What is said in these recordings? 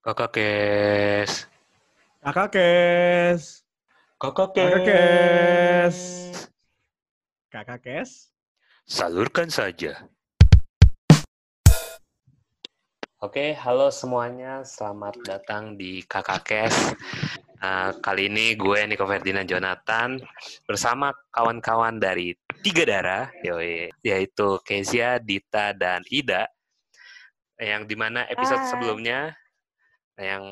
Kakak Kes. Kakak Kes. Kakak Kakak Kes. Kakak Kes. Salurkan saja. Oke, halo semuanya. Selamat datang di Kakak Kes. Nah, kali ini gue Niko Ferdinand Jonathan bersama kawan-kawan dari tiga darah, yoi, yaitu Kezia, Dita, dan Ida. Yang di mana episode Hai. sebelumnya yang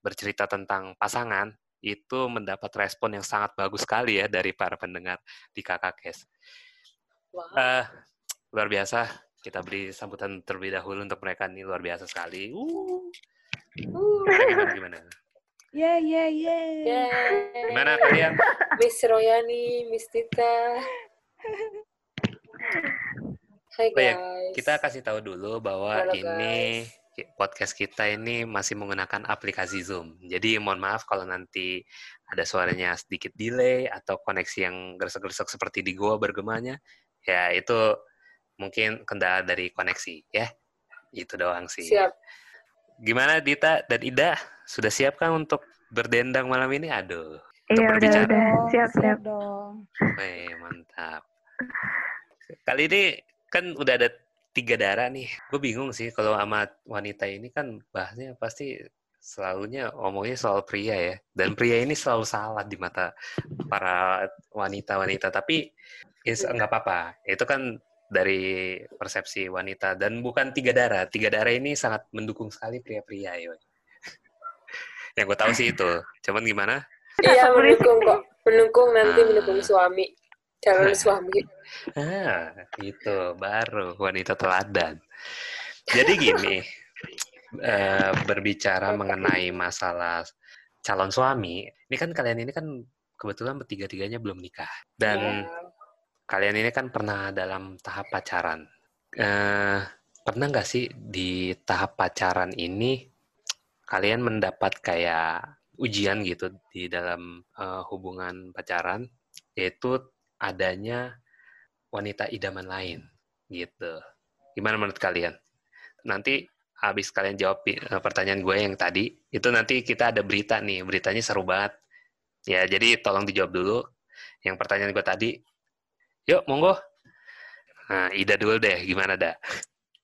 bercerita tentang pasangan itu mendapat respon yang sangat bagus sekali ya dari para pendengar di Kakak Kes. Wow. Eh, luar biasa. Kita beri sambutan terlebih dahulu untuk mereka nih luar biasa sekali. Uh. Gimana gimana? Yeah, yeah, yeah. Yeay. Gimana kalian? Miss Royani, Miss Tita. Hai Oh ya, guys. Kita kasih tahu dulu bahwa Halo, ini podcast kita ini masih menggunakan aplikasi Zoom. Jadi mohon maaf kalau nanti ada suaranya sedikit delay atau koneksi yang gersek-gersek seperti di gua bergemanya, ya itu mungkin kendala dari koneksi ya. Itu doang sih. Siap. Gimana Dita dan Ida? Sudah siap kan untuk berdendang malam ini? Aduh, Untuk Iya, udah, berbicara. udah. Siap, siap. dong. weh, mantap. Kali ini kan udah ada tiga darah nih. Gue bingung sih kalau sama wanita ini kan bahasnya pasti selalunya ngomongnya soal pria ya. Dan pria ini selalu salah di mata para wanita-wanita. Tapi is nggak apa-apa. Itu kan dari persepsi wanita dan bukan tiga darah. Tiga darah ini sangat mendukung sekali pria-pria ya. Yang gue tahu sih itu. Cuman gimana? Iya, mendukung kok. Mendukung nanti Ah. mendukung suami. Calon suami. Ah, itu baru wanita teladan. Jadi gini, eh, berbicara mengenai masalah calon suami, ini kan kalian ini kan kebetulan bertiga-tiganya belum nikah dan Ya. kalian ini kan pernah dalam tahap pacaran. Eh, pernah nggak sih di tahap pacaran ini kalian mendapat kayak ujian gitu di dalam eh, hubungan pacaran, yaitu adanya wanita idaman lain gitu. Gimana menurut kalian? Nanti habis kalian jawab eh, pertanyaan gue yang tadi, itu nanti kita ada berita nih, beritanya seru banget. Ya, jadi tolong dijawab dulu. Yang pertanyaan gue tadi, yuk monggo. Nah, Ida dulu deh, gimana dah?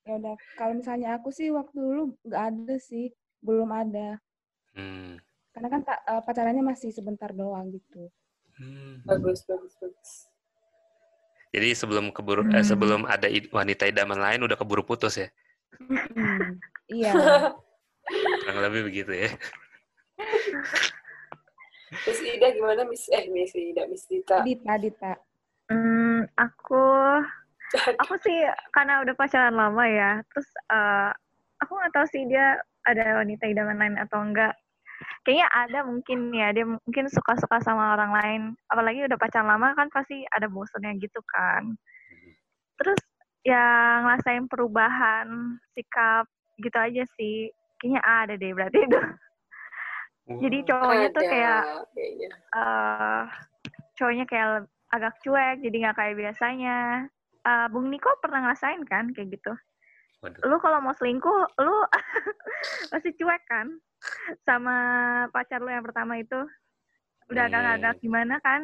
Ya udah, kalau misalnya aku sih waktu dulu nggak ada sih, belum ada. Hmm. Karena kan eh, pacarannya masih sebentar doang gitu. Hmm. Bagus, bagus, bagus. Jadi sebelum keburu eh, Hmm. sebelum ada wanita idaman lain udah keburu putus ya. Hmm, iya. Kurang lebih begitu ya. Miss Ida gimana, Miss? Eh, Miss Ida, Miss Tita. Dita, Dita. Hmm, aku aku sih karena udah pacaran lama ya, terus eh, aku nggak tahu sih dia ada wanita idaman lain atau enggak. Kayaknya ada mungkin ya, dia mungkin suka-suka sama orang lain. Apalagi udah pacaran lama kan pasti ada bosennya gitu kan. Terus ya ngerasain perubahan sikap gitu aja sih. Kayaknya ada deh berarti itu. Jadi cowoknya tuh kayak kayaknya. eh cowoknya kayak agak cuek, jadi nggak kayak biasanya. Eh, Bung Niko pernah ngerasain kan kayak gitu? Waduh. Lu kalau mau selingkuh, lu masih cuek kan? Sama pacar lu yang pertama itu? Udah Hmm. agak-agak gimana kan?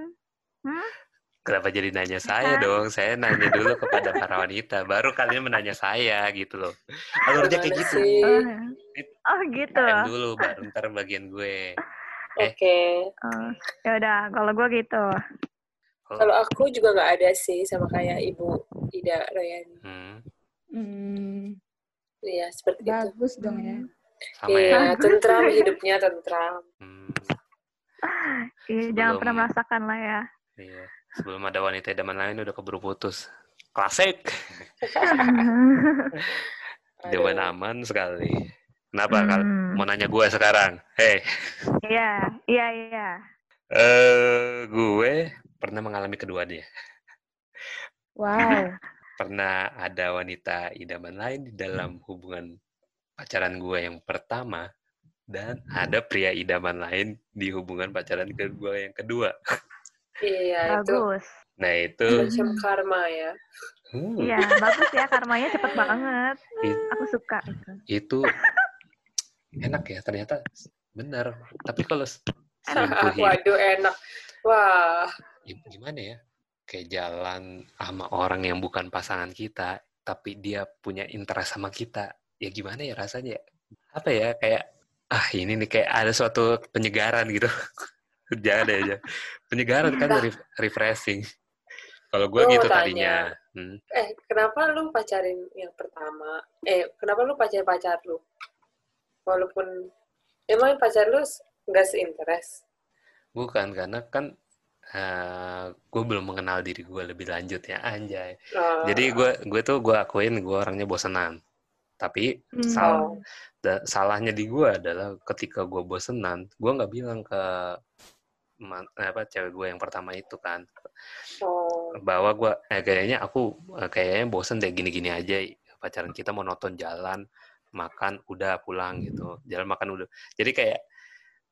Hmm? Kenapa jadi nanya saya Kan? dong? Saya nanya dulu kepada para wanita, baru kalian menanya saya gitu loh. Alurnya kayak gitu. sih? Oh, oh gitu. KM dulu, baru ntar bagian gue. Eh. Oke. Oh, ya udah, kalau gue gitu. Kalau aku juga nggak ada sih sama kayak Ibu Ida Royani. Hmm, Hmm, Iya, seperti itu. bagus dong ya. Sama Iya, ya. tentram hidupnya tentram. Hmm, Iya, jangan pernah merasakan lah ya. iya. Sebelum ada wanita idaman lain udah keburu putus. Klasik. Jawaban aman sekali. Kenapa? Hmm. Mau nanya gue sekarang. Hei, Iya, iya, iya. eh gue pernah mengalami keduanya. Wow. Pernah ada wanita idaman lain di dalam hubungan pacaran gue yang pertama dan ada pria idaman lain di hubungan pacaran ke gue yang kedua. Iya, itu Bagus. Nah itu, macam karma ya. hmm, Iya, bagus ya karmanya cepet banget. it- Aku suka itu. itu enak ya ternyata benar. Tapi kalau selingkuhin, Waduh, enak. Wah, gim- gimana ya? Kayak jalan sama orang yang bukan pasangan kita, tapi dia punya interest sama kita. Ya gimana ya rasanya? Apa ya kayak ah ini nih kayak ada suatu penyegaran gitu. Jangan deh aja. Penyegaran kan re- refreshing. Kalau gue gitu tanya. tadinya. Hmm. eh kenapa lu pacarin yang pertama? Eh, kenapa lu pacar-pacar lu? Walaupun emang pacar lu nggak seinterest. Bukan karena kan gue belum mengenal diri gue lebih lanjut ya anjay. Oh, Jadi gue gue tuh gue akuin gue orangnya bosenan. Tapi salah oh, da- salahnya di gue adalah ketika gue bosenan, gue nggak bilang ke ma- apa cewek gue yang pertama itu kan. Oh, bahwa gue eh, kayaknya aku eh, kayaknya bosen deh gini-gini aja pacaran kita mau nonton jalan makan udah pulang gitu. Jalan makan udah. Jadi kayak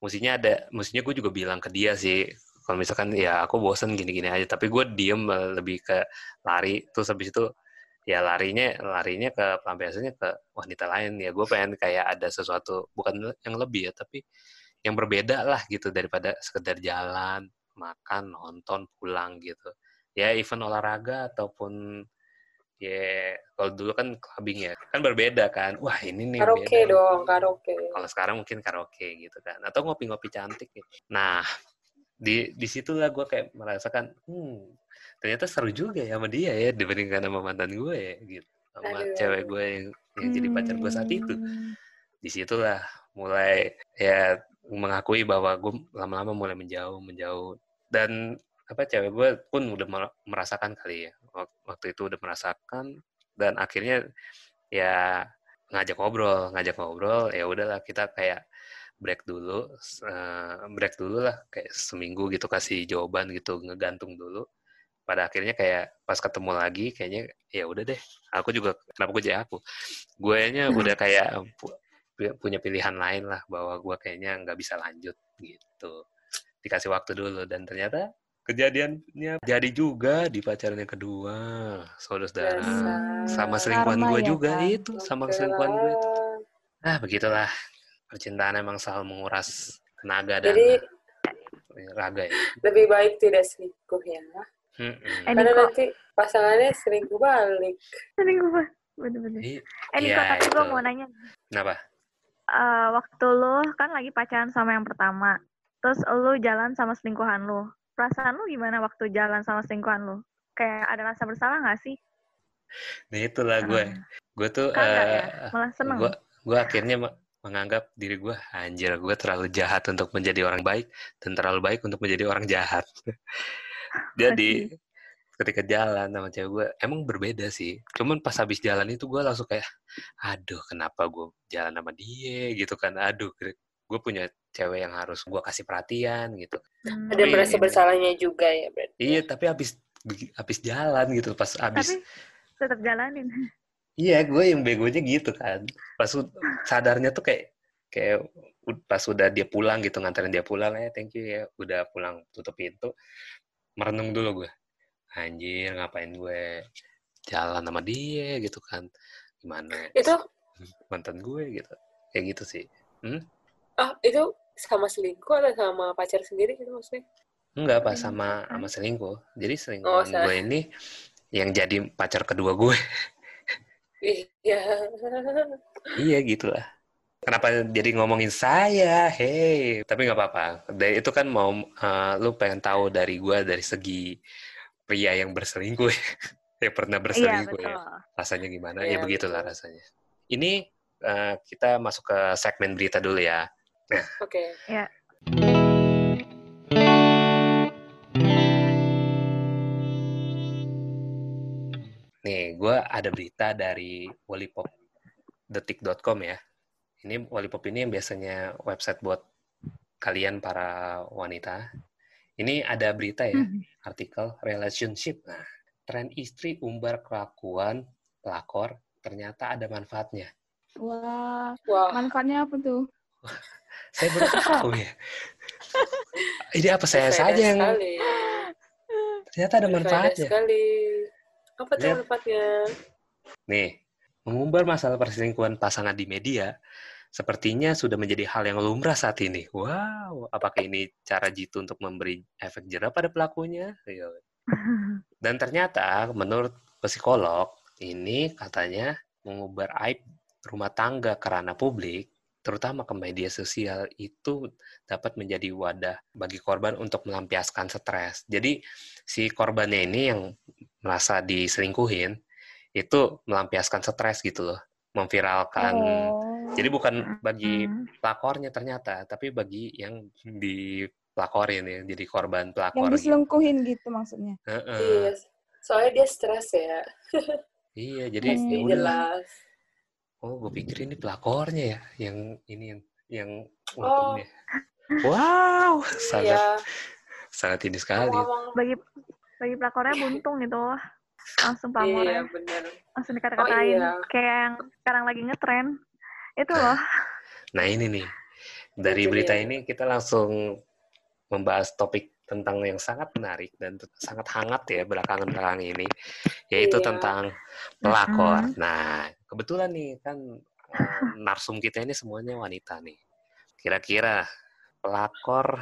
mestinya ada mestinya gue juga bilang ke dia sih kalau misalkan ya aku bosen gini-gini aja. Tapi gue diem eh, lebih ke lari terus habis itu ya larinya larinya ke pelampiasannya ke wanita lain ya gue pengen kayak ada sesuatu bukan yang lebih ya tapi yang berbeda lah gitu daripada sekedar jalan makan nonton pulang gitu ya event olahraga ataupun ya kalau dulu kan clubbing ya kan berbeda kan wah ini nih karaoke beda dong, karaoke. kalau sekarang mungkin karaoke gitu kan atau ngopi-ngopi cantik gitu. nah di di situlah gue kayak merasakan hmm ternyata seru juga ya sama dia ya dibandingkan sama mantan gue ya gitu. Sama Aduh. cewek gue yang yang jadi pacar gue saat itu. Hmm. di situlah mulai ya mengakui bahwa gue lama-lama mulai menjauh menjauh. Dan apa cewek gue pun udah mer- merasakan kali ya. Wak- waktu itu udah merasakan dan akhirnya ya ngajak ngobrol ngajak ngobrol ya udahlah kita kayak break dulu eh, break dulu lah kayak seminggu gitu kasih jawaban gitu ngegantung dulu pada akhirnya kayak pas ketemu lagi kayaknya ya udah deh aku juga kenapa gue jadi aku gue nya udah kayak pu- pu- punya pilihan lain lah bahwa gue kayaknya nggak bisa lanjut gitu dikasih waktu dulu dan ternyata kejadiannya jadi juga di pacaran yang kedua Dasar. sama selingkuhan gue ya, juga kan? itu sama selingkuhan gue lah. ah begitulah percintaan emang selalu menguras tenaga dan Jadi raga ya lebih baik tidak selingkuh ya. Eh, Karena nanti pasangannya selingkuh balik. selingkuh. Bener-bener. I- Eh, Niko, iya, tapi gue mau nanya. kenapa eh, waktu lu kan lagi pacaran sama yang pertama, terus lu jalan sama selingkuhan lu. Perasaan lu gimana waktu jalan sama selingkuhan lu? Kayak ada rasa bersalah nggak sih? nah itulah gue Ah, gue tuh Kan nggak ya? eh, Malah seneng. gue gue akhirnya me- menganggap diri gue anjir gue terlalu jahat untuk menjadi orang baik dan terlalu baik untuk menjadi orang jahat jadi ketika jalan sama cewek gue emang berbeda sih cuman pas habis jalan itu gue langsung kayak aduh kenapa gue jalan sama dia gitu kan aduh gue punya cewek yang harus gue kasih perhatian gitu Hmm. Ada merasa bersalahnya juga ya berarti. iya tapi habis habis jalan gitu pas habis Tapi tetap jalanin. Iya, gue yang begonya gitu kan. Pas sadarnya tuh kayak kayak pas udah dia pulang gitu nganterin dia pulang eh thank you ya udah pulang tutup pintu merenung dulu gue anjir ngapain gue jalan sama dia gitu kan gimana Itu mantan gue gitu kayak gitu sih ah itu sama selingkuh atau sama pacar sendiri gitu maksudnya? enggak pas Selingkuh sama sama selingkuh jadi Oh, selingkuhan salah. gue ini yang jadi pacar kedua gue Iya. Iya gitu lah. Kenapa jadi ngomongin saya? Hey, tapi nggak apa-apa. Dari itu kan mau eh, lu pengen tahu dari gua dari segi pria yang berselingkuh, yang pernah Iya, berselingkuh betul. ya. Rasanya gimana? Iya, ya begitulah betul. rasanya. Ini eh, kita masuk ke segmen berita dulu ya. Oke. Nih, gua ada berita dari wallipopdetik.com ya. Ini Wallipop ini yang biasanya website buat kalian para wanita. Ini ada berita ya. Hmm. artikel relationship. Nah, tren istri umbar kelakuan pelakor ternyata ada manfaatnya. Wah, Wah, manfaatnya apa tuh? Saya baru tahu ya. Ini apa saya saja yang sekali. ternyata ada manfaatnya. sekali. Apa tuh manfaatnya? Nih, mengumbar masalah perselingkuhan pasangan di media sepertinya sudah menjadi hal yang lumrah saat ini. Wow, apakah ini cara Jitu untuk memberi efek jerah pada pelakunya? Ayo. Dan ternyata menurut psikolog ini katanya mengubah aib rumah tangga karena publik terutama ke media sosial itu dapat menjadi wadah bagi korban untuk melampiaskan stres. Jadi si korbannya ini yang merasa diselingkuhin itu melampiaskan stres gitu loh, memviralkan. Oh. Jadi bukan bagi Hmm. pelakornya ternyata, tapi bagi yang di pelakorin ya, jadi korban Yang pelakor. gitu. diselingkuhin gitu maksudnya. Heeh. Iya. Soalnya dia stres ya. Iya, jadi Hmm. ya jelas. Oh, gue pikir ini pelakornya ya, yang ini yang yang Oh. untungnya. Wow, sangat Iya. sangat ini sekali. Ngomong-ngomong. bagi bagi pelakornya buntung gitu langsung Iya, pelakornya bener. langsung dikata-katain Oh, iya. kayak yang sekarang lagi ngetren itu loh Nah ini nih, dari Itu berita dia. ini kita langsung membahas topik tentang yang sangat menarik dan sangat hangat ya belakangan-belakangan ini, yaitu Iya. tentang pelakor. Nah, kebetulan nih kan eh, narsum kita ini semuanya wanita nih. Kira-kira pelakor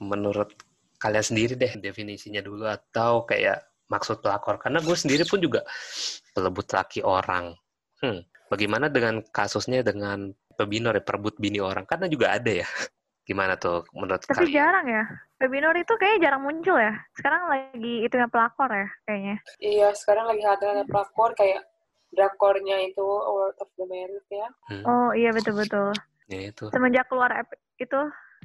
menurut kalian sendiri deh definisinya dulu atau kayak maksud pelakor? Karena gue sendiri pun juga pelebut laki orang. Hmm, bagaimana dengan kasusnya dengan pebinor ya, perebut bini orang? Karena juga ada ya. Gimana tuh menurut tapi kalian? jarang ya webinar itu kayaknya jarang muncul ya sekarang lagi itu yang pelakor ya kayaknya Iya, sekarang lagi ada pelakor kayak drakornya itu World of the Merit ya. Hmm, oh iya betul betul ya itu. semenjak keluar itu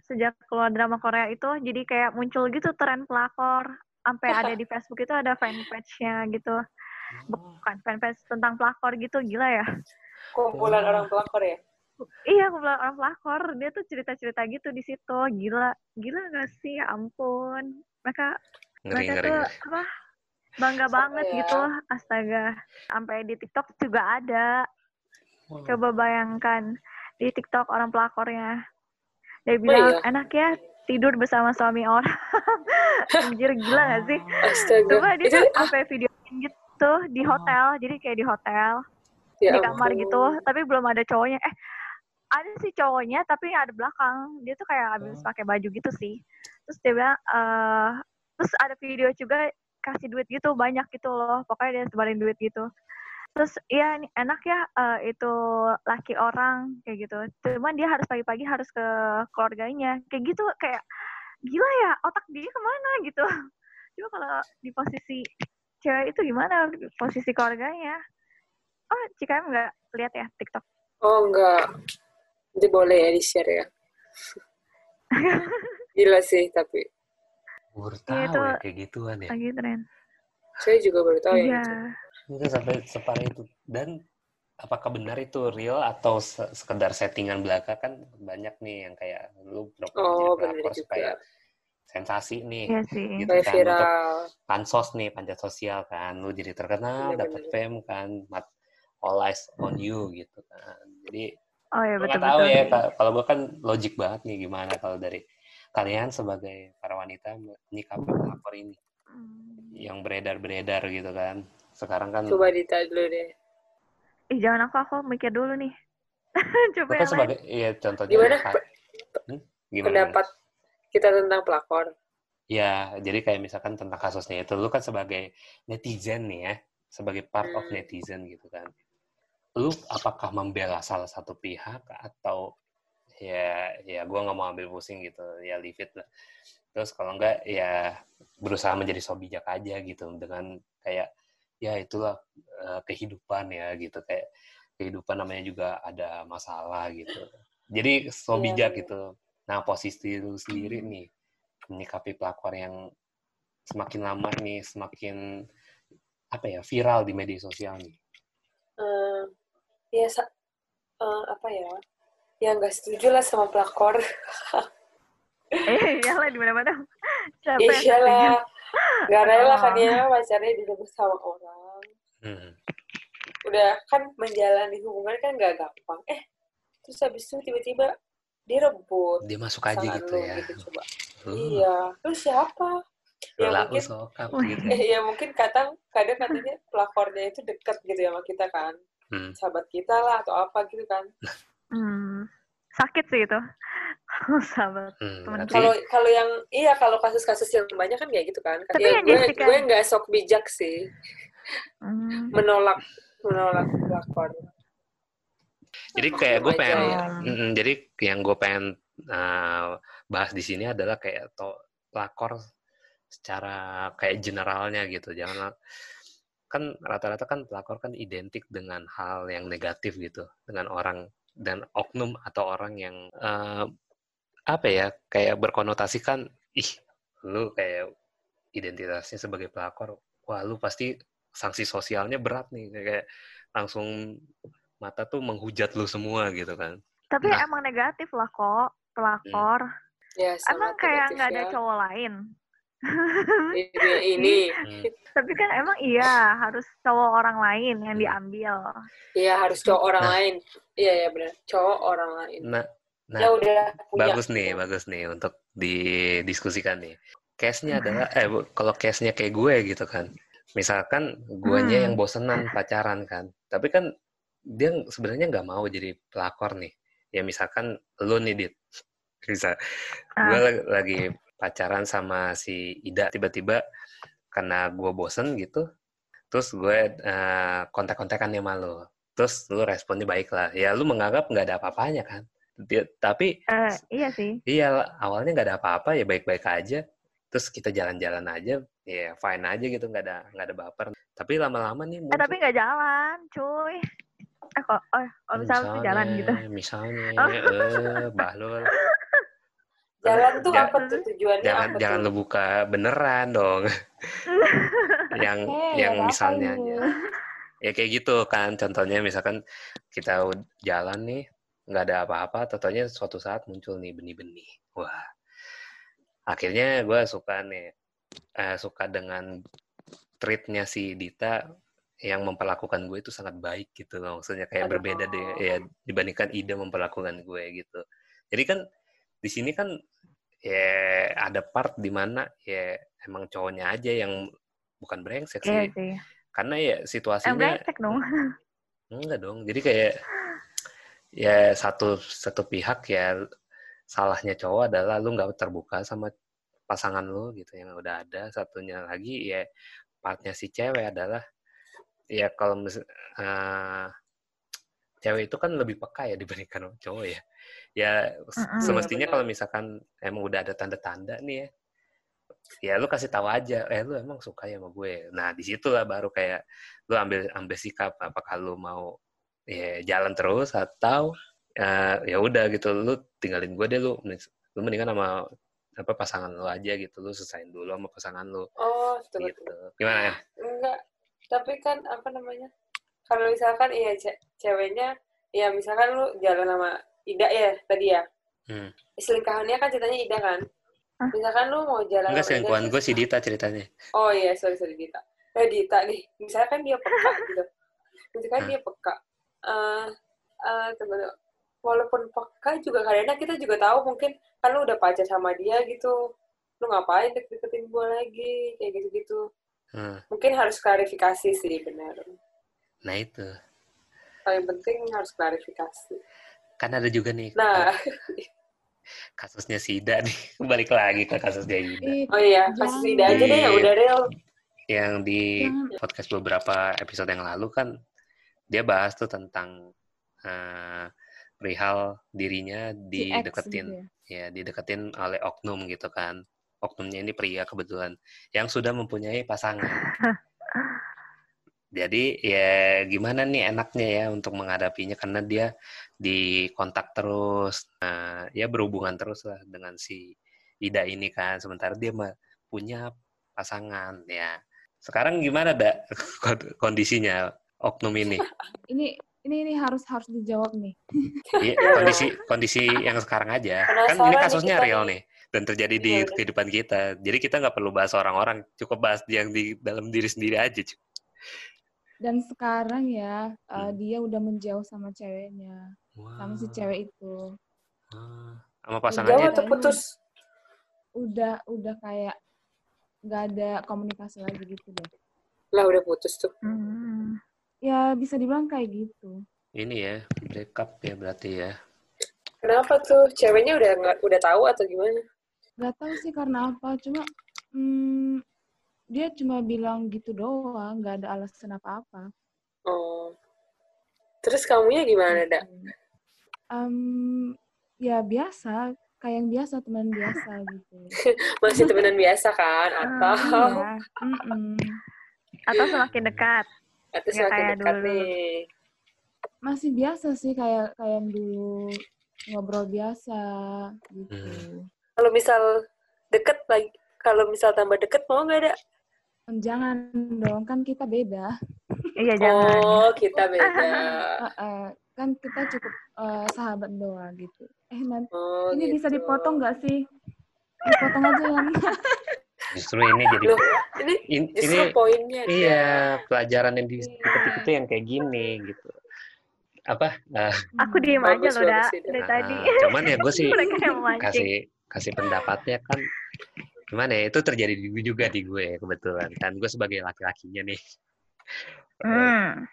sejak keluar drama Korea itu jadi kayak muncul gitu tren pelakor sampai ada di Facebook itu ada fanpage-nya gitu bukan fanpage tentang pelakor gitu gila ya Kumpulan Oh. orang pelakor ya. Iya, kumpulan orang pelakor. Dia tuh cerita-cerita gitu di situ. Gila, gila gak sih? Ya ampun. Mereka Ngeri, mereka ngeri, tuh apa? Bangga Sampai banget ya. gitu. Astaga. Sampai di TikTok juga ada. Coba bayangkan di TikTok orang pelakornya. Dia bilang, iya? enak ya tidur bersama suami orang. Anjir, gila gak sih? Astaga. Coba dia itu sampai videoin gitu di hotel. Jadi kayak di hotel. ya di kamar gitu. Tapi belum ada cowoknya. Eh ada sih cowoknya tapi ada belakang. Dia tuh kayak habis Oh. pakai baju gitu sih. Terus dia bilang eh terus ada video juga kasih duit gitu banyak gitu loh. Pokoknya dia sebarin duit gitu. Terus iya enak ya eh, itu laki orang kayak gitu. Cuman dia harus pagi-pagi harus ke keluarganya. Kayak gitu kayak gila ya otak dia ke mana gitu. Coba kalau di posisi cewek itu gimana posisi keluarganya oh Cikam nggak lihat ya TikTok Oh enggak. Nanti boleh ya di-share ya. Gila sih tapi. Baru Iya, tahu itu ya kayak gituan ya. lagi tren Saya juga baru tahu iya ya. itu. Mungkin sampai separah itu. Dan apakah benar itu real atau se- sekedar settingan belaka kan banyak nih yang kayak lu pura-pura Oh, jadi juga. Sensasi nih. iya sih Gitu kan, untuk viral. pansos nih, panjat sosial kan. Lu jadi terkenal, Bener, dapat fame kan, mat all eyes on you gitu kan. Jadi oh iya gue betul nggak tahu betul ya, ka- kalau gue kan logik banget nih gimana kalau dari kalian sebagai para wanita menyikapi pelakor ini Hmm. yang beredar-beredar gitu kan. Sekarang kan Coba dita dulu deh. ih jangan aku aku mikir dulu nih coba kan sebagai iya contohnya Gimana pe- Hmm? gimana, pendapat kita tentang pelakor? Ya, jadi kayak misalkan tentang kasusnya itu, lu kan sebagai netizen nih ya, sebagai part of Hmm. netizen gitu kan. Lu apakah membela salah satu pihak atau ya ya gua nggak mau ambil pusing gitu, ya leave it lah. Terus kalau enggak ya berusaha menjadi so bijak aja gitu dengan kayak ya itulah eh, kehidupan ya gitu kayak kehidupan namanya juga ada masalah gitu. Jadi so Iya, bijak bener. gitu. Nah, posisi lu sendiri nih menyikapi pelakor yang semakin lama nih semakin apa ya viral di media sosial nih. Eh, ya sa- eh, apa ya? Ya nggak setuju lah sama pelakor. eh iyalah di mana mana siapa Ya iyalah. Gak rela kan ya pacarnya direbut sama orang. Hmm. Udah kan menjalani hubungan kan gak gampang. Eh, terus habis itu tiba-tiba direbut. Dia masuk aja gitu lu ya. Gitu, coba. Uh, Iya. Terus siapa? Ya Lah, mungkin, sokap gitu. eh, ya mungkin kadang kadang katanya pelakornya itu dekat gitu ya sama kita kan. Hmm. Sahabat kita lah atau apa gitu kan. hmm. sakit sih itu. Sahabat. Hmm, berarti Kalau kalau yang iya kalau kasus-kasus yang banyak kan kayak gitu kan. Tapi ya yang gue Jessica- gue nggak sok bijak sih Hmm. menolak menolak pelakor. Jadi kayak gue pengen. Mm-mm, jadi yang gue pengen uh, bahas di sini adalah kayak to pelakor secara kayak generalnya gitu jangan kan rata-rata kan pelakor kan identik dengan hal yang negatif gitu dengan orang dan oknum atau orang yang uh, apa ya kayak berkonotasikan ih lu kayak identitasnya sebagai pelakor wah lu pasti sanksi sosialnya berat nih kayak langsung mata tuh menghujat lu semua gitu kan Tapi Nah. emang negatif lah kok pelakor. Ya, Emang kayak nggak ada ya. cowok lain. Ini, ini. Hmm. Tapi kan emang iya harus cowok orang lain yang Hmm. diambil. Iya harus cowok orang Nah. lain. Iya ya benar. Cowok orang lain. nah nah ya udah punya. bagus nih bagus nih untuk didiskusikan nih case-nya adalah eh bu- kalau case-nya kayak gue gitu kan misalkan guanya Hmm. yang bosenan pacaran kan tapi kan dia sebenarnya nggak mau jadi pelakor nih ya misalkan lu nih dit bisa gue Ah. lagi, lagi pacaran sama si Ida tiba-tiba karena gue bosen gitu terus gue eh, kontak-kontakan sama lu terus lu responnya baik lah ya lu menganggap nggak ada apa-apanya kan Dia- tapi Eh, iya sih. Iya, awalnya nggak ada apa-apa ya baik-baik aja. Terus kita jalan-jalan aja, ya fine aja gitu, nggak ada nggak ada baper. Tapi lama-lama nih Eh tapi nggak jalan, cuy. Eh kok, oh, oh misalnya tuh jalan gitu. Misalnya, Oh. eh, bahlul. Jalan tuh Ja- apa tuh tujuannya Jangan apa jangan tuh? lu buka beneran dong. yang Eh, yang nggak misalnya aja. ini. Ya kayak gitu kan. Contohnya misalkan kita jalan nih, nggak ada apa-apa, totonya suatu saat muncul nih benih-benih. Wah, akhirnya gue suka nih, eh, suka dengan treatnya si Dita yang memperlakukan gue itu sangat baik gitu loh. Maksudnya kayak Aduh. berbeda deh ya dibandingkan Ida memperlakukan gue gitu. Jadi kan di sini kan ya ada part di mana ya emang cowoknya aja yang bukan brengsek Iya sih. sih. Karena ya Yang situasinya brengsek dong. enggak dong. Jadi kayak ya satu satu pihak ya salahnya cowok adalah lu nggak terbuka sama pasangan lu gitu yang udah ada. Satunya lagi ya partnya si cewek adalah ya kalau eh, cewek itu kan lebih peka ya dibandingkan cowok ya. Ya Mm-mm. semestinya kalau misalkan emang udah ada tanda-tanda nih ya ya lu kasih tahu aja eh lu emang suka ya sama gue nah di situlah baru kayak lu ambil ambil sikap apakah lu mau ya jalan terus atau eh, ya udah gitu lu tinggalin gue deh lu lu mendingan sama apa pasangan lu aja gitu lu selesain dulu sama pasangan lu Oh, betul gitu gimana ya Enggak. Tapi kan apa namanya? Kalau misalkan iya ce- ceweknya ya misalkan lu jalan sama Ida ya tadi ya. Hmm. Selingkahannya kan ceritanya Ida kan. Misalkan lu mau jalan enggak selingkuhan gue si Dita ceritanya Oh iya, sorry sorry Dita. Eh Dita nih, misalkan dia peka gitu. Misalkan Hah? dia peka. Eh eh, tunggu dulu. Walaupun peka juga kadang kita juga tahu mungkin kan lu udah pacar sama dia gitu. Lu ngapain deket-deketin gue lagi kayak gitu-gitu. Hmm. Mungkin harus klarifikasi sih benar. nah itu Paling penting harus klarifikasi. kan ada juga nih Nah, kasusnya si Ida nih balik lagi ke kasusnya Ida oh iya, kasus Jangan. Ida aja deh yang Iya. udah real. yang di podcast beberapa episode yang lalu kan dia bahas tuh tentang eh, perihal dirinya X dideketin gitu ya. ya dideketin oleh oknum gitu kan oknumnya ini pria kebetulan yang sudah mempunyai pasangan jadi ya gimana nih enaknya ya untuk menghadapinya karena dia di kontak terus nah, ya berhubungan terus lah dengan si Ida ini kan sementara dia mah punya pasangan ya sekarang gimana dak kondisinya oknum ini Ini ini ini harus harus dijawab nih. Iya, kondisi kondisi yang sekarang aja. Kan Penasaran ini nih kasusnya real nih. Dan terjadi di bener. kehidupan kita. Jadi kita nggak perlu bahas orang-orang, cukup bahas yang di dalam diri sendiri aja. Cuk. Dan sekarang ya eh, Hmm. dia udah menjauh sama ceweknya, sama si cewek itu. wah. Sama pasangannya atau putus? Udah udah kayak nggak ada komunikasi lagi gitu deh. Lah udah putus tuh. Hmm. Ya bisa dibilang kayak gitu. ini ya break up ya berarti ya. Kenapa tuh? Ceweknya udah nggak udah tahu atau gimana? Gak tahu sih karena apa, cuma hmm, dia cuma bilang gitu doang, nggak ada alasan apa-apa. Oh. Terus kamunya gimana, Dak? Em, ya biasa, kayak yang biasa teman biasa gitu. Masih temenan biasa kan? Atau Iya, mm-mm. Atau semakin dekat. atau Nggak semakin kayak dekat dulu. nih? masih biasa sih kayak kayak yang dulu ngobrol biasa gitu. Hmm. Kalau misal deket lagi, kalau misal tambah deket mau nggak ada? Jangan dong, kan kita beda. Iya, jangan. Oh, kita beda. Eh, eh, kan kita cukup eh, sahabat doang gitu. Eh nanti Oh, ini bisa gitu. dipotong nggak sih? Dipotong aja ya. Justru ini jadi Loh, ini in- justru ini poinnya. iya pelajaran yang dipetik itu yang kayak gini gitu. Apa? eh, Aku diem Bagus, aja loh, Ida. dari tadi. ah, cuman ya gue sih yang kasih kasih pendapatnya kan gimana ya itu terjadi di gue juga di gue kebetulan kan. Gue sebagai laki-lakinya nih. Hmm.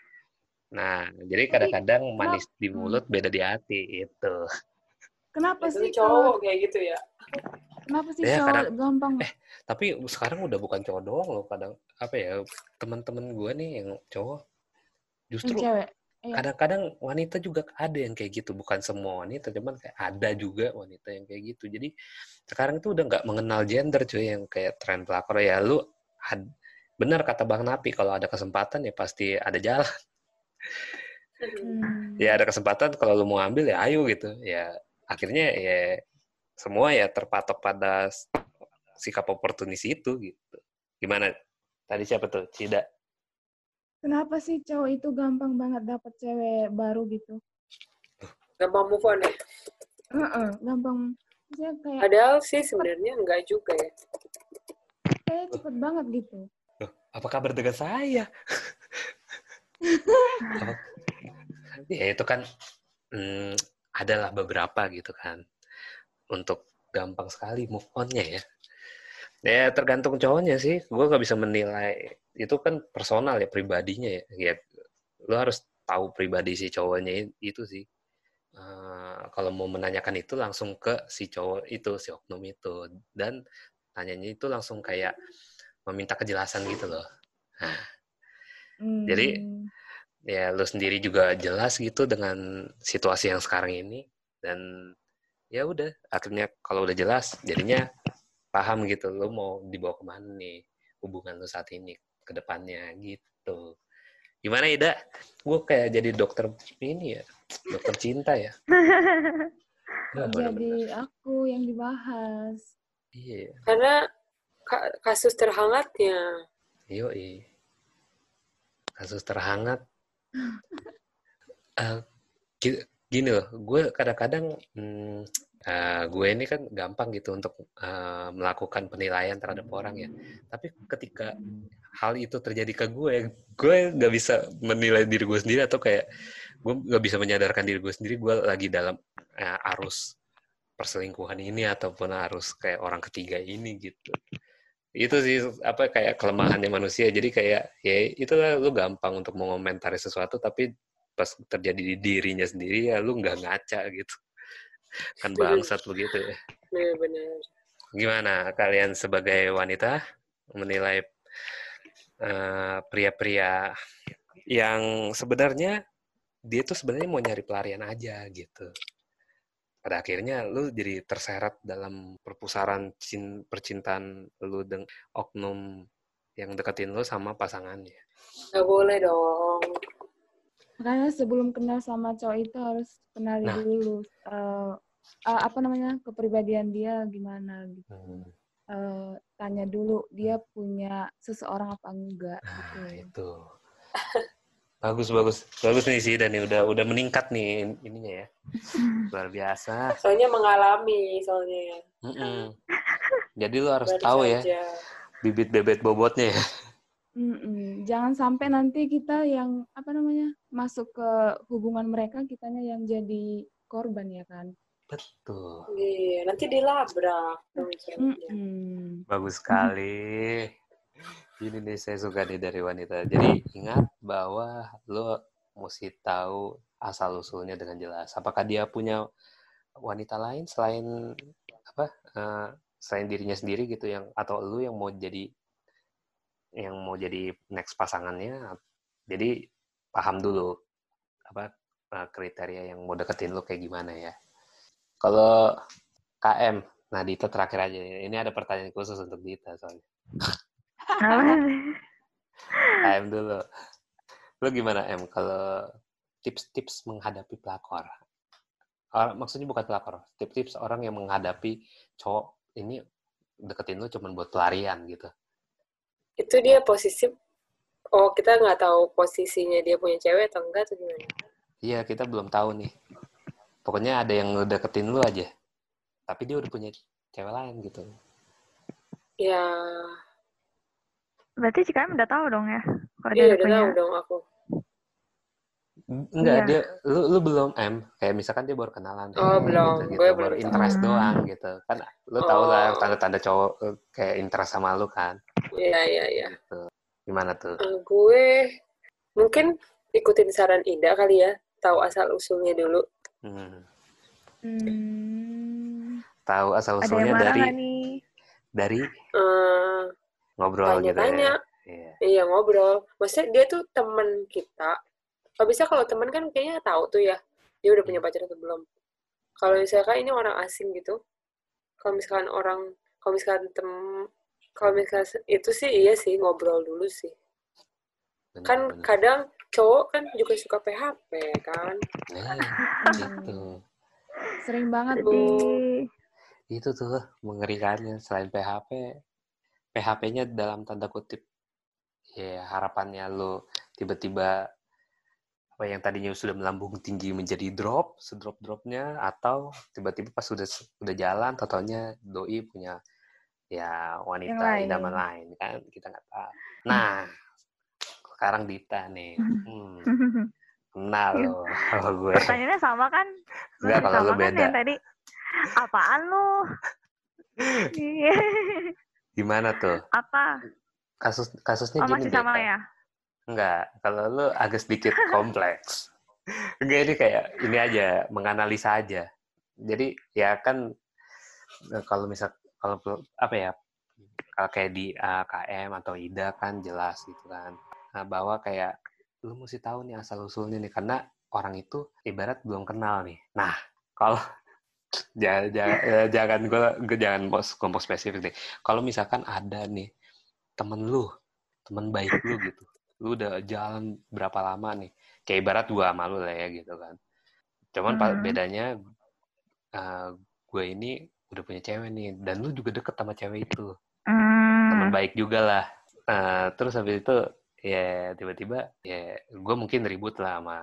nah jadi kadang-kadang manis di mulut beda di hati itu Kenapa sih cowok kayak gitu ya. kenapa sih Ya, cowok kadang- gampang? eh tapi sekarang udah bukan cowok doang loh kadang apa ya teman-teman gue nih yang cowok. Yang justru cewek? Iya. kadang-kadang wanita juga ada yang kayak gitu bukan semua wanita cuman kayak ada juga wanita yang kayak gitu. Jadi sekarang itu udah nggak mengenal gender cuy yang kayak tren pelakor. Ya lu had- benar kata bang Napi kalau ada kesempatan ya pasti ada jalan. Hmm. ya ada kesempatan kalau lu mau ambil ya ayo gitu. Ya akhirnya ya semua ya terpatok pada sikap oportunis itu gitu. Gimana? Tadi siapa tuh? Cida Kenapa sih cowok itu gampang banget dapet cewek baru gitu? Gampang move on ya. Heeh, gampang. Maksudnya kayak Padahal sih sebenarnya enggak juga ya. kayak cepet banget gitu. apa kabar dengan saya ya itu kan hmm, adalah beberapa gitu kan untuk gampang sekali move on-nya ya ya tergantung cowoknya sih. Gue gak bisa menilai. Itu kan personal ya pribadinya ya. Ya lo harus tahu pribadi si cowoknya itu sih. Eh, kalau mau menanyakan itu langsung ke si cowok itu si oknum itu. Dan tanyanya itu langsung kayak meminta kejelasan gitu loh. Nah Jadi, Hmm. ya lu sendiri juga jelas gitu dengan situasi yang sekarang ini. Dan ya udah akhirnya kalau udah jelas jadinya paham gitu lu mau dibawa ke mana nih hubungan lu saat ini ke depannya gitu gimana Ida? Gue kayak jadi dokter ini ya dokter cinta ya Ya, jadi aku yang dibahas. iya Karena ka- kasus terhangatnya. Yoi. Kasus terhangat. Eh, gi- gini loh, gue kadang-kadang hmm, eh, gue ini kan gampang gitu untuk eh, melakukan penilaian terhadap orang ya. Tapi ketika hal itu terjadi ke gue, gue nggak bisa menilai diri gue sendiri atau kayak gue nggak bisa menyadarkan diri gue sendiri gue lagi dalam eh, arus perselingkuhan ini ataupun arus kayak orang ketiga ini gitu. Itu sih apa kayak kelemahannya manusia. Jadi kayak ya itulah lu gampang untuk mengomentari sesuatu tapi pas terjadi di dirinya sendiri ya lu nggak ngaca gitu kan bangsat begitu ya Benar-benar. gimana kalian sebagai wanita menilai eh, pria-pria yang sebenarnya dia tuh sebenarnya mau nyari pelarian aja gitu pada akhirnya lu jadi terseret dalam perpusaran cin- percintaan lu dengan oknum yang deketin lu sama pasangannya. Nggak boleh dong. Makanya sebelum kenal sama cowok itu harus kenali Nah. dulu eh, eh, apa namanya kepribadian dia gimana gitu. Hmm. Eh, tanya dulu dia punya seseorang apa enggak Nah, gitu. itu. Bagus bagus. Bagus nih sih dan udah udah meningkat nih in- ininya ya. Luar biasa. Soalnya mengalami, soalnya. Mm-mm. Jadi lu harus Baru tahu ya saja. bibit bebet bobotnya ya. Mm-mm. Jangan sampai nanti kita yang apa namanya masuk ke hubungan mereka kitanya yang jadi korban ya kan. Betul. Iya, nanti dilabrak. Mm-mm. Bagus sekali. Ini nih saya suka nih dari wanita. Jadi ingat bahwa lo mesti tahu asal usulnya dengan jelas. Apakah dia punya wanita lain selain apa uh, selain dirinya sendiri gitu yang atau lu yang mau jadi yang mau jadi next pasangannya jadi paham dulu apa uh, kriteria yang mau deketin lu kayak gimana ya. Kalau KM nah Dita terakhir aja ini ada pertanyaan khusus untuk Dita soalnya. KM dulu. Lu gimana M kalau tips-tips menghadapi pelakor? Or, maksudnya bukan pelakor tips-tips orang yang menghadapi cowok ini deketin lu cuma buat pelarian gitu. Itu dia posisi, oh kita nggak tahu posisinya dia punya cewek atau enggak atau gimana? Iya, kita belum tahu nih. Pokoknya ada yang deketin lu aja. Tapi dia udah punya cewek lain gitu. Ya. Berarti jika udah tahu dong ya? Kalau iya, dia udah punya... tahu dong aku. Enggak, iya. dia lu, lu belum M. Kayak misalkan dia baru kenalan. Oh, belum. Gitu, gue baru interest tahu. doang gitu. Kan lu oh. tau lah tanda-tanda cowok eh, kayak interest sama lu kan. Iya, iya, iya. Gitu. Gimana tuh? Uh, gue mungkin ikutin saran Ida kali ya. Tahu asal usulnya dulu. Hmm. Hmm. Tahu asal usulnya dari dari uh, ngobrol tanya, gitu ya. Iya. iya ngobrol. Maksudnya dia tuh temen kita, kalau bisa kalau teman kan kayaknya tahu tuh ya dia udah punya pacar atau belum kalau misalkan ini orang asing gitu kalau misalkan orang kalau misalkan tem kalau misalkan itu sih iya sih ngobrol dulu sih. Benar, kan benar. kadang cowok kan juga suka PHP kan. Nah, gitu. Sering banget bu itu tuh mengerikannya selain PHP PHP-nya dalam tanda kutip ya harapannya lo tiba-tiba apa yang tadinya sudah melambung tinggi menjadi drop, sedrop-dropnya, atau tiba-tiba pas sudah sudah jalan, totalnya doi punya ya wanita lain. idaman lain kan kita nggak tahu. Nah, sekarang Dita nih, hmm, kenal iya. loh kalau gue. Pertanyaannya sama kan? Enggak kalau lu kan beda. Kan tadi apaan lu? Iya. Gimana tuh? Apa? Kasus kasusnya oh, gini masih sama ya? Enggak, kalau lu agak sedikit kompleks. Enggak, ini kayak ini aja, menganalisa aja. Jadi ya kan kalau misal kalau apa ya kalau kayak di AKM atau IDA kan jelas gitu kan nah, bahwa kayak lu mesti tahu nih asal usulnya nih karena orang itu ibarat belum kenal nih. Nah kalau jangan jangan, eh, jangan gue jangan kelompok spesifik deh. Kalau misalkan ada nih temen lu, temen baik lu gitu, lu udah jalan berapa lama nih kayak ibarat gua malu lah ya gitu kan cuman hmm. bedanya uh, gue ini udah punya cewek nih dan lu juga deket sama cewek itu. Hmm. teman baik juga lah. Uh, terus habis itu ya tiba-tiba ya gue mungkin ribut lah sama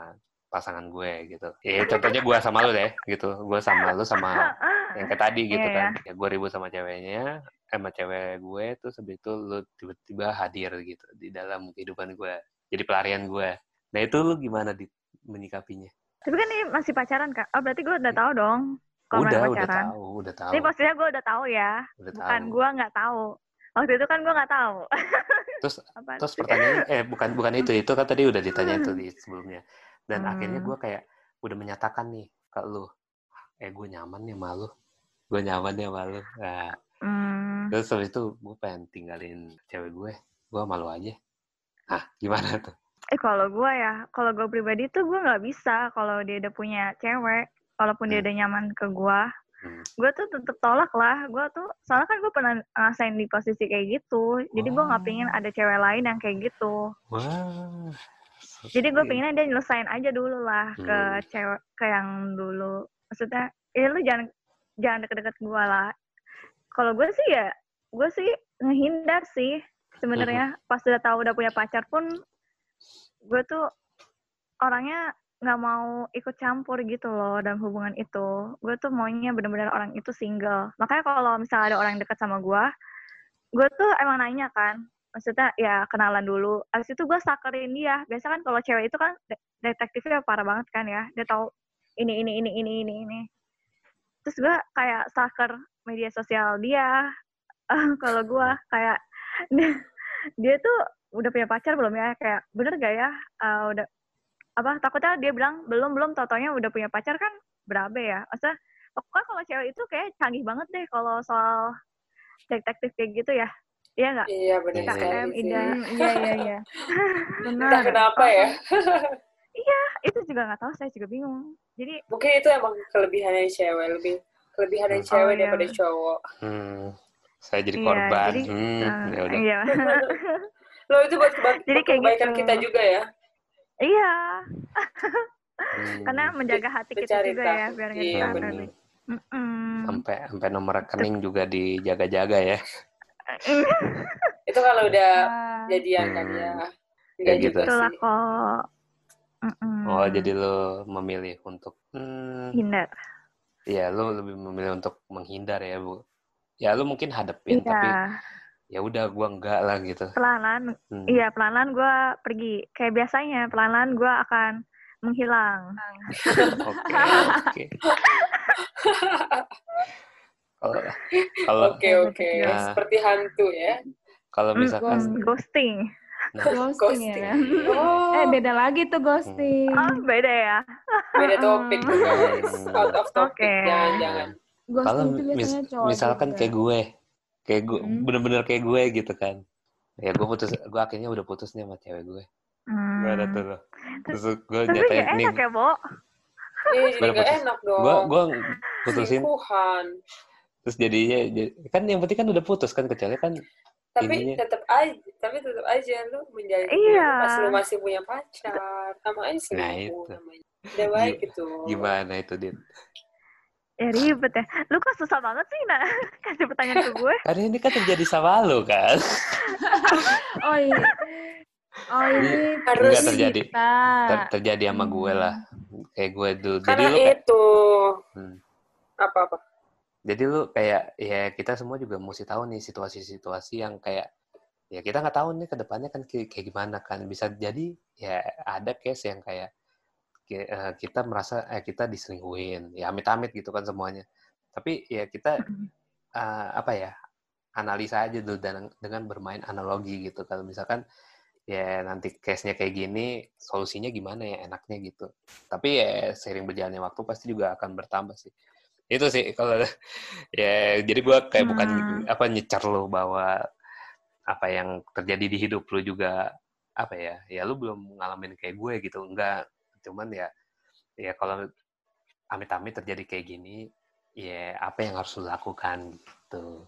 pasangan gue gitu. Ya contohnya gue sama lu deh gitu. Gue sama lu sama yang kayak tadi gitu yeah, kan. yeah. ya gue ribut sama ceweknya sama cewek gue tuh habis itu lu tiba-tiba hadir gitu di dalam kehidupan gue jadi pelarian gue nah itu lu gimana di menyikapinya? Tapi kan ini masih pacaran kak. Oh berarti gue udah tahu dong kalau udah udah tahu udah tahu. Ini pastinya gue udah tahu ya. Udah bukan gue nggak tahu. Waktu itu kan gue nggak tahu. Terus terus pertanyaannya eh bukan bukan itu. Itu kan tadi udah ditanya itu di sebelumnya. Dan hmm. akhirnya gue kayak udah menyatakan nih ke lu. Eh gue nyaman nih malu gue nyaman nih malu nah, Hmm. Terus habis itu gue pengen tinggalin cewek gue, gue malu aja. Ah, gimana tuh? Eh kalau gue ya, kalau gue pribadi tuh gue nggak bisa kalau dia udah punya cewek, walaupun hmm. dia udah nyaman ke gue, hmm. gue tuh tetep tolak lah. Gue tuh, soalnya kan gue pernah ngerasain di posisi kayak gitu, jadi gue nggak pengen ada cewek lain yang kayak gitu. Wah. Jadi gue pengennya dia nyelesain aja dulu lah hmm. ke cewek ke yang dulu. Maksudnya, ya lu jangan jangan deket-deket gue lah kalau gue sih ya gue sih ngehindar sih sebenarnya pas udah tahu udah punya pacar pun gue tuh orangnya nggak mau ikut campur gitu loh dalam hubungan itu. Gue tuh maunya benar-benar orang itu single. Makanya kalau misalnya ada orang dekat sama gue gue tuh emang nanya kan maksudnya ya kenalan dulu. Abis itu gue sakerin dia. Biasa kan kalau cewek itu kan detektifnya parah banget kan ya. Dia tahu ini ini ini ini ini ini. Terus gue kayak saker media sosial dia. Kalau gue kayak dia, tuh udah punya pacar belum ya? Kayak bener gak ya? Uh, udah apa takutnya dia bilang belum belum totonya udah punya pacar kan berabe ya masa pokoknya kalau cewek itu kayak canggih banget deh kalau soal detektif kayak gitu ya iya nggak Iya benar Iya. sekali KM, sih. Ida. Hmm, iya iya iya. Entah Benar. kenapa ya. itu juga nggak tahu saya juga bingung jadi Mungkin itu emang kelebihannya cewek lebih kelebihannya Hmm. cewek Oh, iya. daripada cowok. Hmm, saya jadi Iya, korban. jadi, hmm, eh, ya udah. iya Lo itu buat keba- Jadi kayak kebaikan gitu. kita juga ya. Iya Hmm, karena menjaga hati kita Mencari juga tahu. ya biar nggak Iya, bener. nanti. Mm-mm. sampai sampai nomor rekening juga dijaga-jaga ya. Itu kalau udah Ah, jadian kan Hmm. ya. Kayak Enggak gitu. itulah kok Mm-mm. Oh, jadi lo memilih untuk hmm, hindar ya lo lebih memilih untuk menghindar ya, Bu. Ya lo mungkin hadepin tapi iya ya udah gua enggak lah gitu. pelan-pelan Hmm. iya pelan-pelan gue pergi kayak biasanya pelan-pelan gue akan menghilang Oke, oke. Kalau kalau Oke oke. Nah. Seperti hantu ya. kalau Mm, misalkan ghosting nah, ghosting ya kan. Oh, Eh beda lagi tuh ghosting. oh beda ya beda topik tuh guys. Out of topic. Oke. Jangan-jangan. kalau Ghosting itu mis- misalkan juga. kayak gue, kayak gue Hmm. bener-bener kayak gue gitu kan. Ya gue putus, gue akhirnya udah putus nih sama cewek gue. Hmm. Gak ada tuh. loh. Terus gue nyatain gak nih, enak ya Bo Iya, jadi Baru nggak putus. enak dong. gue gue putusin, Selingkuhan. terus jadinya jadi- kan yang penting kan udah putus kan kecuali kan Tapi ininya- tetap aja, tapi tetap aja lu menjalin Iya. pas lu masih punya pacar. Sama aja selingkuh Nah, itu. namanya. Udah baik gitu. gimana itu Dit? Ya ribet ya lu kok susah banget sih nak kasih pertanyaan ke gue Karena ini kan terjadi sama lo kan. Oh iya. Oh ini Harus Enggak terjadi. kita. Ter- terjadi sama gue lah. Kayak gue dulu. Jadi Karena lu kayak, itu Hmm. apa-apa. jadi lu kayak ya kita semua juga mesti tahu nih situasi-situasi yang kayak ya kita nggak tahu nih ke depannya kan kayak kayak gimana kan bisa jadi ya ada case yang kayak kita merasa eh kita diselingkuhin. Ya amit-amit gitu kan semuanya. Tapi ya kita eh, apa ya analisa aja dulu dan dengan bermain analogi gitu. Kalau misalkan ya nanti case-nya kayak gini solusinya gimana ya enaknya gitu. Tapi ya seiring berjalannya waktu pasti juga akan bertambah sih. Itu sih kalau ya jadi gua kayak bukan Hmm. apa nyecer lo bahwa apa yang terjadi di hidup lu juga apa ya ya lu belum ngalamin kayak gue gitu. Enggak cuman ya ya kalau amit-amit terjadi kayak gini ya apa yang harus lu lakukan gitu.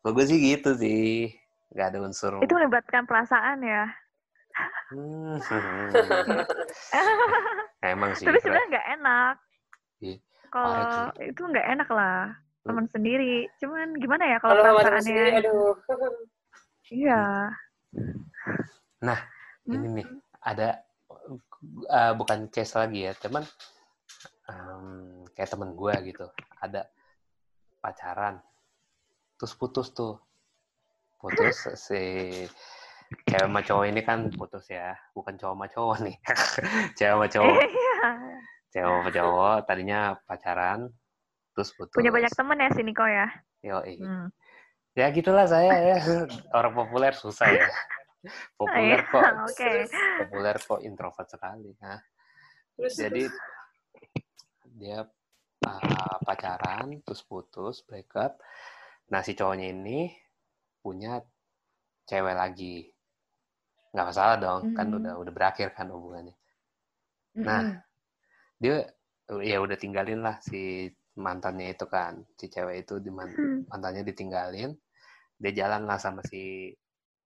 Kalau gue sih gitu sih nggak ada unsur. Itu melibatkan perasaan ya. Hmm, emang sih tapi sebenarnya nggak enak. Iya, kalau itu nggak enak lah teman sendiri. Cuman gimana ya kalau Kalau sama teman perasaannya? sendiri, aduh. iya. Ini nih ada uh, bukan case lagi ya teman um, kayak temen gue gitu. Ada pacaran terus putus tuh. Putus si cewek sama cowok ini kan putus ya. Bukan cowok sama cowok nih. Cewek sama cowok. Iya. Cewek sama cowok tadinya pacaran terus putus. Punya banyak teman ya si Niko ya? Yoi. hmm. ya gitulah saya ya. Orang populer susah ya populer Iya, kok oke. populer kok introvert sekali nah Terus, jadi dia uh, pacaran terus putus break up nah si cowoknya ini punya cewek lagi nggak masalah dong kan Mhm. udah udah berakhir kan hubungannya Mm-mm. Nah. dia ya udah tinggalin lah si mantannya itu kan si cewek itu di man- Hmm. mantannya ditinggalin dia jalan lah sama si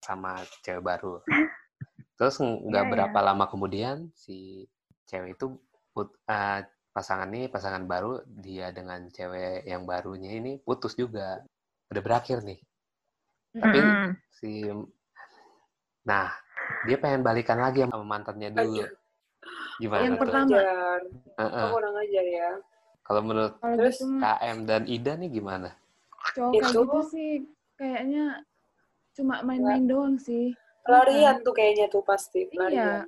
sama cewek baru terus nggak Iya, berapa lama kemudian si cewek itu put, eh, pasangan ini pasangan baru dia dengan cewek yang barunya ini putus juga udah berakhir nih tapi Mm-mm. si nah dia pengen balikan lagi sama mantannya dulu gimana Yang tuh? pertama. Heeh. Oh, kurang ajar ya. kalau menurut Terus, gitu KM dan Ida nih gimana cowok kayak itu- gitu sih kayaknya cuma main-main doang sih. Pelarian tuh kayaknya tuh pasti. Iya, Pelarian.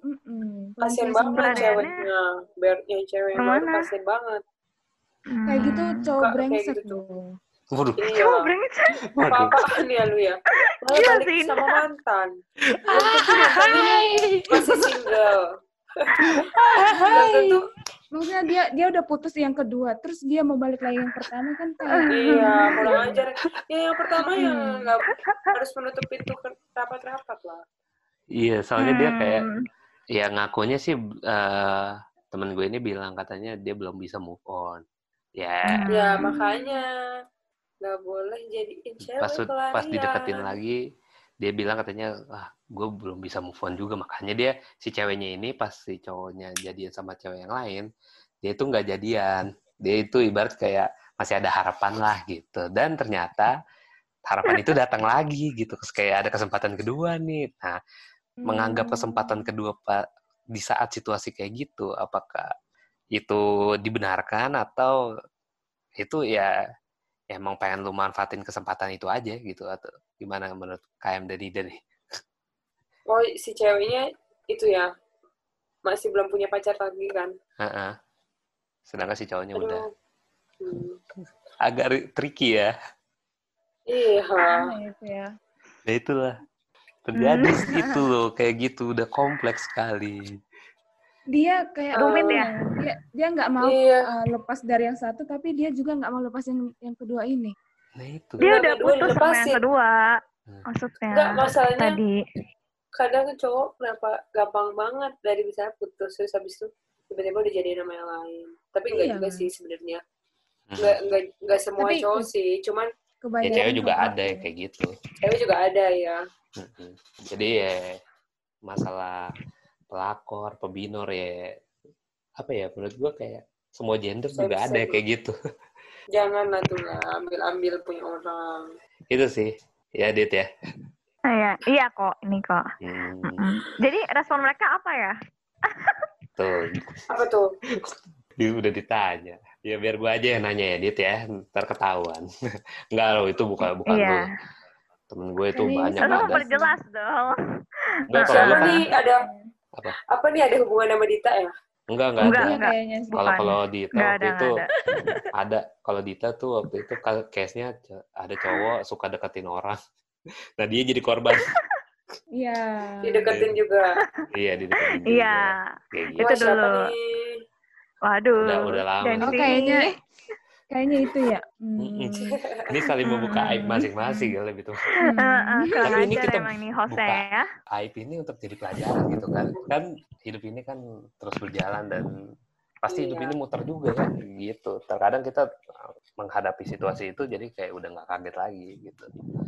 Kasian Pelampiasan banget ceweknya. Yang cewek yang baru Ke mana? kasian banget. Kayak gitu Hmm. cowok brengsek gitu tuh. waduh Iya. Cowok brengsek. Apa-apaan ya lu ya? Malah Iya balik sama mantan. Mantannya masih single. Belum tentu maksudnya dia dia udah putus yang kedua terus dia mau balik lagi yang pertama kan kayak Iya, kurang ajar. Ya yang pertama ya Hmm. nggak harus menutup pintu rapat-rapat lah. Iya, soalnya dia kayak Hmm. ya ngakunya sih eh temen gue ini bilang katanya dia belum bisa move on. Ya, Hmm. Ya makanya nggak boleh jadiin cewek pas pelarian. pas dideketin lagi dia bilang katanya ah gue belum bisa move on juga. Makanya dia si ceweknya ini pas si cowoknya jadian sama cewek yang lain dia itu nggak jadian. Dia itu ibarat kayak masih ada harapan lah gitu. Dan ternyata harapan itu datang lagi gitu. Kayak ada kesempatan kedua nih. Nah menganggap kesempatan kedua pak di saat situasi kayak gitu apakah itu dibenarkan atau itu ya emang pengen lu manfaatin kesempatan itu aja gitu atau gimana menurut KM dan Ida nih? Oh si ceweknya itu ya masih belum punya pacar lagi kan? Heeh. Sedangkan si cowoknya udah Aduh. Hmm. agak ri- tricky ya. Iya. Itu ya Ya itulah terjadi gitu loh kayak gitu udah kompleks sekali. dia kayak Rumit ya? dia dia nggak mau Iya. uh, lepas dari yang satu tapi dia juga nggak mau lepas yang yang kedua ini Nah itu. Dia udah putus sama yang kedua. Hmm. Maksudnya Enggak, masalahnya tadi. kadang cowok kenapa gampang banget dari bisa putus terus habis itu tiba-tiba udah jadi nama yang lain. Tapi enggak Iya. juga sih sebenarnya. Hmm. Enggak enggak enggak semua Tapi- cowok sih, cuman Ya kebanyakan cewek juga ada yang kayak gitu. cewek juga ada ya. Mm-mm. Jadi ya masalah pelakor, pebinor ya apa ya menurut gua kayak semua gender juga ada kayak gitu. Janganlah tuh lah ambil-ambil punya orang. itu sih. Ya Dit ya. Ah, ya. Iya kok, ini kok. Hmm. Jadi respon mereka apa ya? tuh Apa tuh? Dia udah ditanya. Ya biar gua aja yang nanya ya, Dit ya. Ntar ketahuan. Enggak loh, itu bukan bukan Iya. gua. Temen gue itu Ini banyak sama ada. memperjelas dong. Enggak, kalau Siapa lu kan nih ada Apa? apa nih ada hubungan sama Dita ya? Enggak enggak Enggak, ada. Iya, kayaknya sih. Kalau kalau Dita Nggak waktu ada, itu ada. ada. Kalau Dita tuh waktu itu case-nya ada cowok suka deketin orang. Nah, dia jadi korban. iya Dideketin juga. iya, dideketin juga. Iya. Kayak gitu. Itu siapa dulu. Waduh. Udah- udah lama Dan oh kayaknya kayaknya itu ya Hmm. Ini saling membuka aib masing-masing ya lebih tuh. Hmm. Tapi ini kita nih host buka. ya. Aib ini untuk jadi pelajaran gitu kan. Kan hidup ini kan terus berjalan dan pasti hidup Iya. ini muter juga kan gitu. Terkadang kita uh, menghadapi situasi itu jadi kayak udah nggak kaget lagi gitu.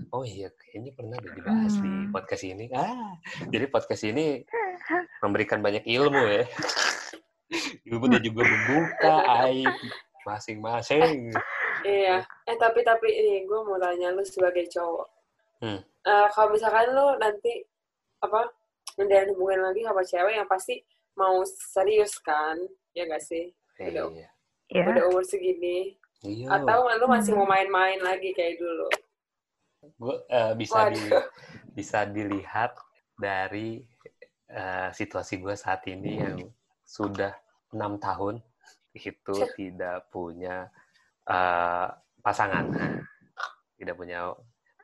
Oh iya, kayaknya pernah dibahas di Hmm. podcast ini. Ah, jadi podcast ini memberikan banyak ilmu ya. Ilmu dan juga membuka aib masing-masing. Iya. Eh tapi tapi ini gue mau tanya lu sebagai cowok. Hmm. Eh, kalau misalkan lu nanti apa menjalin hubungan lagi sama cewek yang pasti mau serius kan? Ya gak sih? Udah, Iya. Iya. udah umur segini. Iya. Atau lu masih Hmm. mau main-main lagi kayak dulu? Gue eh, bisa di, bisa dilihat dari eh, situasi gue saat ini yang sudah enam tahun itu tidak punya eh, pasangan, tidak punya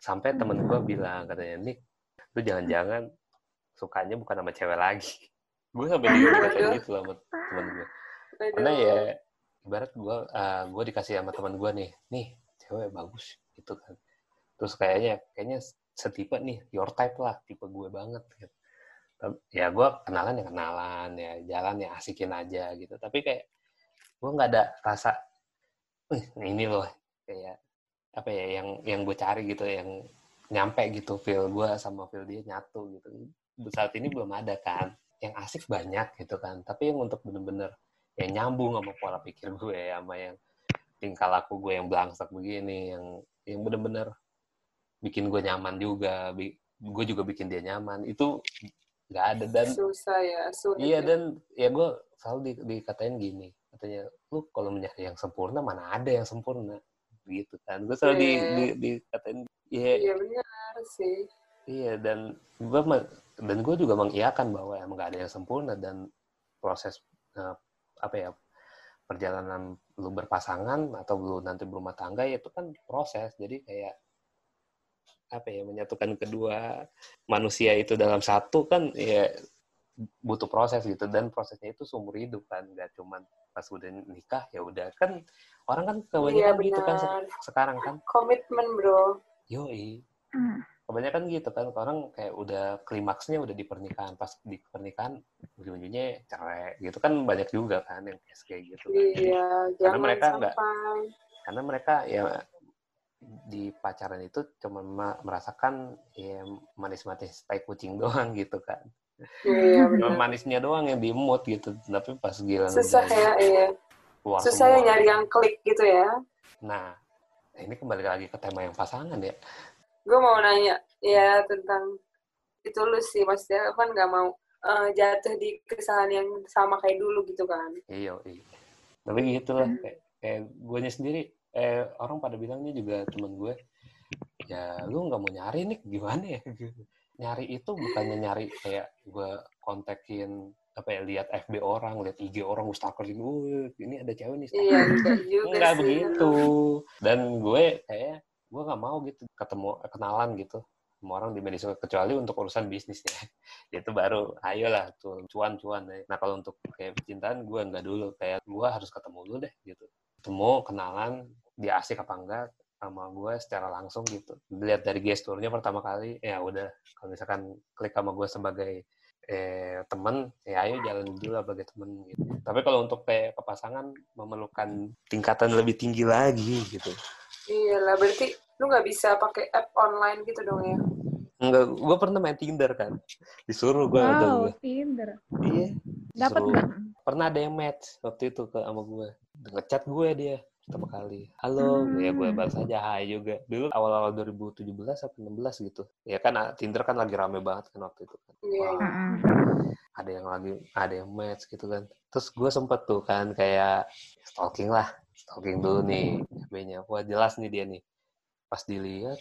sampai temen gue bilang katanya Nick, lu jangan-jangan sukanya bukan sama cewek lagi. Gue sampai dikatain Aduh. gitu sama temen gue. Karena ya ibarat gue gue dikasih sama teman gue nih, nih cewek bagus gitu kan. Terus kayaknya kayaknya setipe nih your type lah, tipe gue banget gitu. Ya gue kenalan ya kenalan ya jalan ya asikin aja gitu. Tapi kayak gue nggak ada rasa "Wih, ini loh kayak apa ya yang yang gue cari gitu yang nyampe gitu feel gue sama feel dia nyatu gitu saat ini belum ada kan yang asik banyak gitu kan tapi yang untuk bener-bener yang nyambung sama pola pikir gue sama yang tingkah laku gue yang belangsak begini yang yang bener-bener bikin gue nyaman juga bi- gue juga bikin dia nyaman itu nggak ada dan susah ya, sulit. iya ya. dan ya gue selalu di, dikatain gini katanya lu kalau mencari yang sempurna mana ada yang sempurna gitu kan gue selalu di, Iya. di, dikatain iya Iya benar sih. Iya dan gue dan gue juga mengiyakan bahwa emang gak ada yang sempurna dan proses eh, apa ya perjalanan lu berpasangan atau lu nanti berumah tangga ya itu kan proses jadi kayak apa ya menyatukan kedua manusia itu dalam satu kan ya butuh proses gitu. Dan prosesnya itu seumur hidup kan nggak cuman pas udah nikah ya udah. Kan orang kan kebanyakan Iya, gitu kan sekarang kan. Komitmen, bro. yoi. Hmm. kebanyakan gitu kan orang kayak udah klimaksnya udah di pernikahan. Pas di pernikahan ujung-ujungnya cerai gitu kan banyak juga kan yang kayak gitu kan. Jadi, Iya, jangan mereka nggak- karena mereka ya di pacaran itu cuma ma- merasakan ya manis-manis tai kucing doang gitu kan Iya, benar. manisnya doang yang diemut gitu tapi pas gila Susah ya, iya. keluar Susah ya nyari yang klik gitu ya. nah ini kembali lagi ke tema yang pasangan ya Gue mau nanya ya tentang itu lu sih, maksudnya kan nggak mau eh, jatuh di kesalahan yang sama kayak dulu gitu kan. iya iya tapi gitu lah kayak, kayak gue sendiri eh orang pada bilangnya juga temen gue ya lu nggak mau nyari nih gimana ya nyari itu bukannya nyari kayak gue kontekin apa ya lihat FB orang lihat IG orang gue stalker gitu "Wih, ini ada cewek nih stalker." Iya, enggak juga Enggak sih. begitu. Dan gue kayak gue nggak mau gitu ketemu kenalan gitu sama orang di media sosial kecuali untuk urusan bisnisnya. itu baru ayolah tuh cuan-cuan deh. Nah kalau untuk kayak percintaan gue nggak dulu kayak gue harus ketemu dulu deh gitu. Ketemu kenalan dia asik apa enggak sama gue secara langsung gitu. Dilihat dari gesturnya pertama kali ya udah kalau misalkan klik sama gue sebagai eh temen ya ayo jalan dulu lah sebagai temen gitu. Tapi kalau untuk kayak ke pasangan memerlukan tingkatan lebih tinggi lagi gitu. Iya lah, berarti lu nggak bisa pakai app online gitu dong ya? Enggak, gue pernah main Tinder kan. Disuruh gue udah Wow, gue. Tinder. Iya. Dapat nggak? Pernah ada yang match waktu itu ke sama gue. Ngechat gue dia pertama kali. Halo, Hmm. ya gue balas aja hai juga. Dulu awal-awal 2017 atau 16 gitu. Ya kan ah, Tinder kan lagi rame banget kan waktu itu kan. Iya. Wah, Mm-mm. ada yang lagi ada yang match gitu kan. Terus gue sempet tuh kan kayak stalking lah. Stalking dulu nih FB-nya. Wah jelas nih dia nih. Pas dilihat,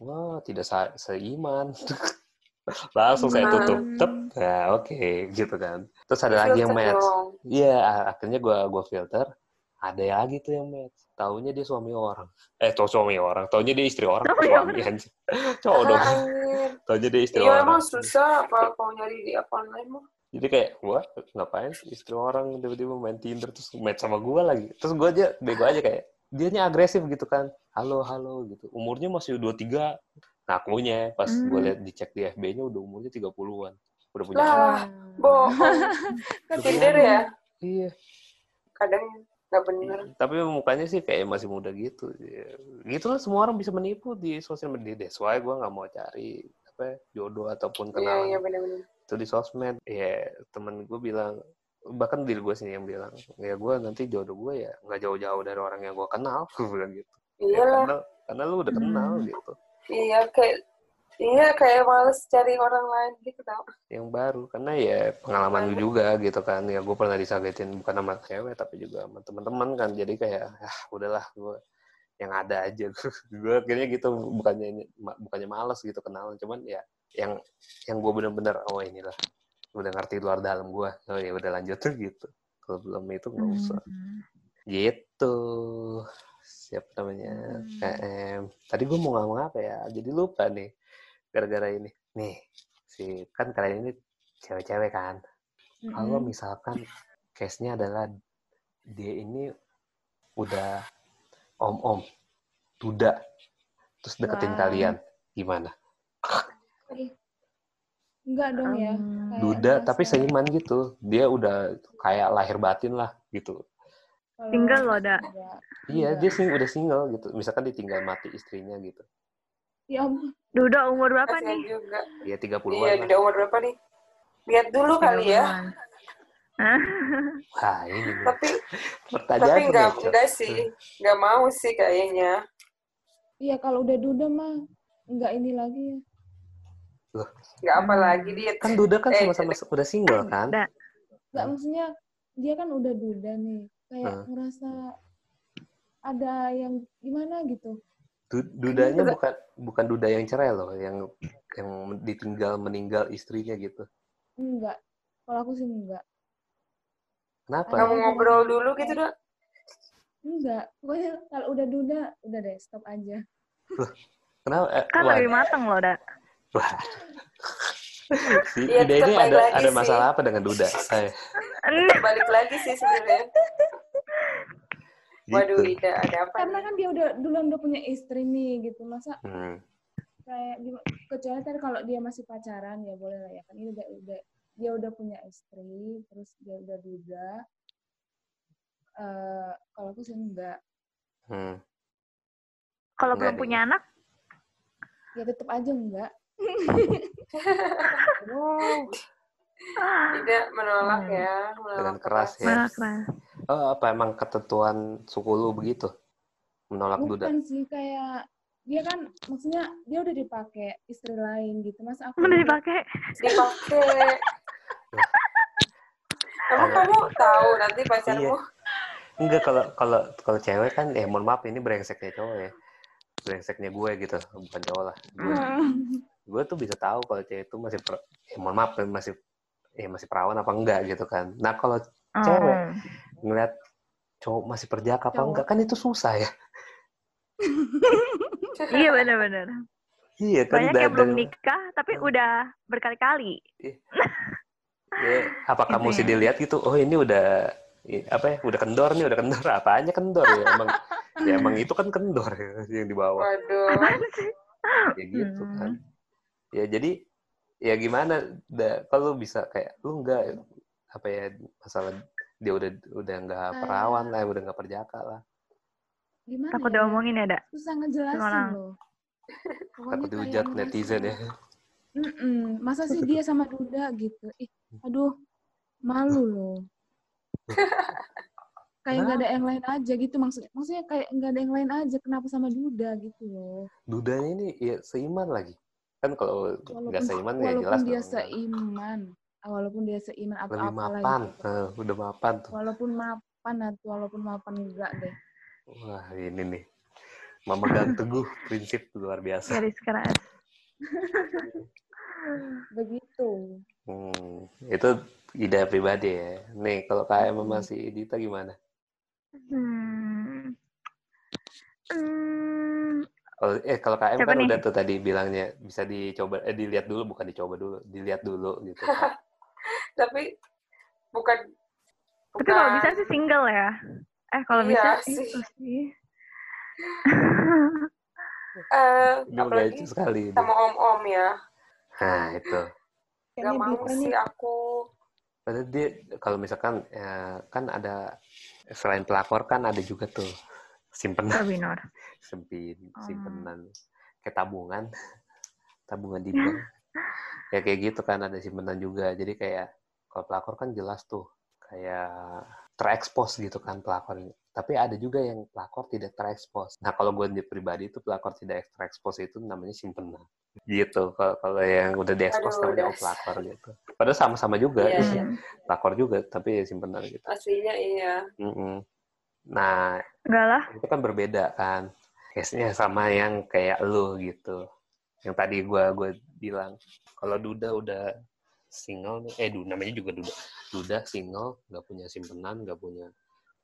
wah tidak se- seiman. Langsung saya tutup. Tep. Nah oke gitu kan. Terus ada lagi yang match. Iya, akhirnya gua gua filter. Ada lagi tuh yang match. Taunya dia suami orang. Eh, tuh suami orang. Taunya dia istri orang. Suami Suami anjir. Cowok dong. Taunya dia istri Iya orang. emang susah apa kalau nyari di app online mah. Jadi kayak, gua ngapain sih istri orang tiba-tiba main Tinder terus match sama gua lagi. Terus gua aja bego aja kayak dianya agresif gitu kan. Halo, halo gitu. Umurnya masih 23. Ngakunya pas gua Hmm. lihat dicek di FB-nya udah umurnya 30-an. Udah punya Lah. Bohong. Tinder ya? Iya. Kadang nggak bener. tapi mukanya sih kayak masih muda gitu ya. gitu lah semua orang bisa menipu di sosial media that's why gue nggak mau cari apa jodoh ataupun Iya, kenalan iya bener-bener. itu di sosmed ya temen gue bilang bahkan diri gue sendiri yang bilang ya gue nanti jodoh gue ya nggak jauh-jauh dari orang yang gue kenal gue bilang gitu ya, Iya lah. karena karena lu udah kenal Hmm. gitu Iya, kayak Iya, kayak males cari orang lain gitu tau. yang baru karena ya pengalaman lu juga gitu kan. Ya gue pernah disagetin bukan sama cewek tapi juga sama teman-teman kan. Jadi kayak ah udahlah gue yang ada aja. Gue akhirnya gitu bukannya bukannya males gitu kenalan. Cuman ya yang yang gue bener-bener oh inilah udah ngerti luar dalam gue oh ya udah lanjut tuh gitu. Kalau belum itu nggak usah. Hmm. gitu. Siapa namanya? Hmm. KM tadi gue mau ngomong apa ya? Jadi lupa nih gara-gara ini nih si kan kalian ini cewek-cewek kan kalau Mm-mm. misalkan case-nya adalah dia ini udah om-om duda terus deketin Wah. kalian gimana Enggak dong ya. Hmm. Kayak duda tapi seiman gitu dia udah kayak lahir batin lah gitu kalau Single loh, Da. enggak. iya dia sing udah single gitu misalkan ditinggal mati istrinya gitu Ya ampun. Duda umur berapa Kasian nih? juga. dia 30-an Iya, lah udah umur berapa nih? Lihat dulu kali ya. Hah? wah ini. Tapi pertanyaan tapi nggak Cok. enggak sih. Nggak mau sih kayaknya. Iya kalau udah duda mah enggak ini lagi ya. Nggak apa lagi dia. kan duda kan Eh, sama-sama udah single kan. Enggak Hmm. maksudnya dia kan udah duda nih. Kayak Hmm. ngerasa ada yang gimana gitu. Du- dudanya Juga- bukan bukan duda yang cerai loh yang yang ditinggal meninggal istrinya gitu Enggak. Kalau aku sih enggak. kenapa mau ngobrol dulu gitu dah. Enggak. Pokoknya kalau udah duda, udah deh stop aja. kenapa eh, Kan wah, lebih mateng loh, Da. wah. si Iya, Ida tetap ini balik ada ada sih. masalah apa dengan Duda? Eh, Balik lagi sih sebenarnya. Waduh, gitu. Ida, ada apa Karena kan dia udah duluan udah punya istri nih gitu. Masa Hmm. kayak gimana- kecuali tadi kalau dia masih pacaran ya boleh lah ya kan ini udah udah dia udah punya istri terus dia udah duda Eh kalau aku sih enggak Hmm. Kalau belum deh. punya anak, ya tetap aja enggak Ida menolak Hmm. ya, menolak Dengan keras ya. malah keras. Oh, apa emang ketentuan suku lu begitu? Menolak Duda? bukan sih kayak dia kan maksudnya dia udah dipakai istri lain gitu mas aku Udah dipakai. Dipakai. Emang kamu tahu nanti pacarmu? Enggak kalau kalau kalau cewek kan ya mohon maaf ini brengseknya cowok ya. Brengseknya gue gitu, bukan cowok lah. Gue, gue tuh bisa tahu kalau cewek itu masih per, ya mohon maaf masih ya masih perawan apa enggak gitu kan. Nah, kalau Cewek. Oh. Ngeliat cowok masih perjaka apa enggak kan itu susah ya. Iya benar-benar. Iya kan Banyak yang belum nikah tapi udah berkali-kali. ya, apakah Gitu mesti ya. dilihat gitu? Oh, ini udah apa ya? Udah kendor nih, udah kendor. Apaannya kendor ya? Emang ya emang itu kan kendor ya, yang dibawa. Waduh. Sih? ya gitu Hmm. kan ya jadi ya gimana da, kalau bisa kayak lu enggak apa ya masalah dia udah udah nggak perawan lah udah nggak perjaka lah. Gimana Takut ya? diomongin ya, Dak? susah ngejelasin Orang. loh. Pokoknya takut dihujat netizen ya. Mm-mm. masa sih dia sama Duda gitu? Ih aduh malu loh. Kayak nggak ada yang lain aja gitu maksudnya. Maksudnya kayak nggak ada yang lain aja kenapa sama Duda gitu loh? Dudanya ini ya seiman lagi. Kan kalau nggak walaupun seiman ya walaupun jelas dia dong. seiman. ah, walaupun dia seiman atau lebih apalah mapan gitu. Eh, udah mapan tuh walaupun mapan atau walaupun mapan enggak deh wah ini nih memegang teguh prinsip luar biasa Garis keras. begitu hmm, itu ide pribadi ya nih kalau KM Hmm. sama si Dita gimana Hmm. Hmm. Kalau eh kalau KM Siapa kan nih? udah tuh tadi bilangnya bisa dicoba eh dilihat dulu bukan dicoba dulu, dilihat dulu gitu. Tapi bukan Tapi kalau bisa sih single ya. Eh kalau Iya bisa sih. itu sih. eh Ini apalagi lucu sekali. sama om-om ya. Nah itu. Gak Kayaknya mau sih nih aku. Padahal dia kalau misalkan ya, kan ada selain pelakor kan ada juga tuh simpenan, sempin, Oh. simpenan kayak tabungan, tabungan di bank. ya kayak gitu kan ada simpenan juga. Jadi kayak kalau pelakor kan jelas tuh kayak terekspos gitu kan pelakor. Tapi ada juga yang pelakor tidak terekspos. Nah kalau gue di pribadi itu pelakor tidak terekspos itu namanya simpenan. Gitu. Kalau kalau yang udah diekspos Aduh, namanya udah. pelakor gitu. Padahal sama-sama juga. Iya, isinya. iya. Pelakor juga, tapi ya simpenan gitu. Aslinya iya. Mm-mm. Nah Enggak lah. itu kan berbeda kan. Case-nya sama yang kayak lu gitu. Yang tadi gua gua bilang kalau Duda udah single nih, eh Duda namanya juga Duda. Duda single, nggak punya simpenan, nggak punya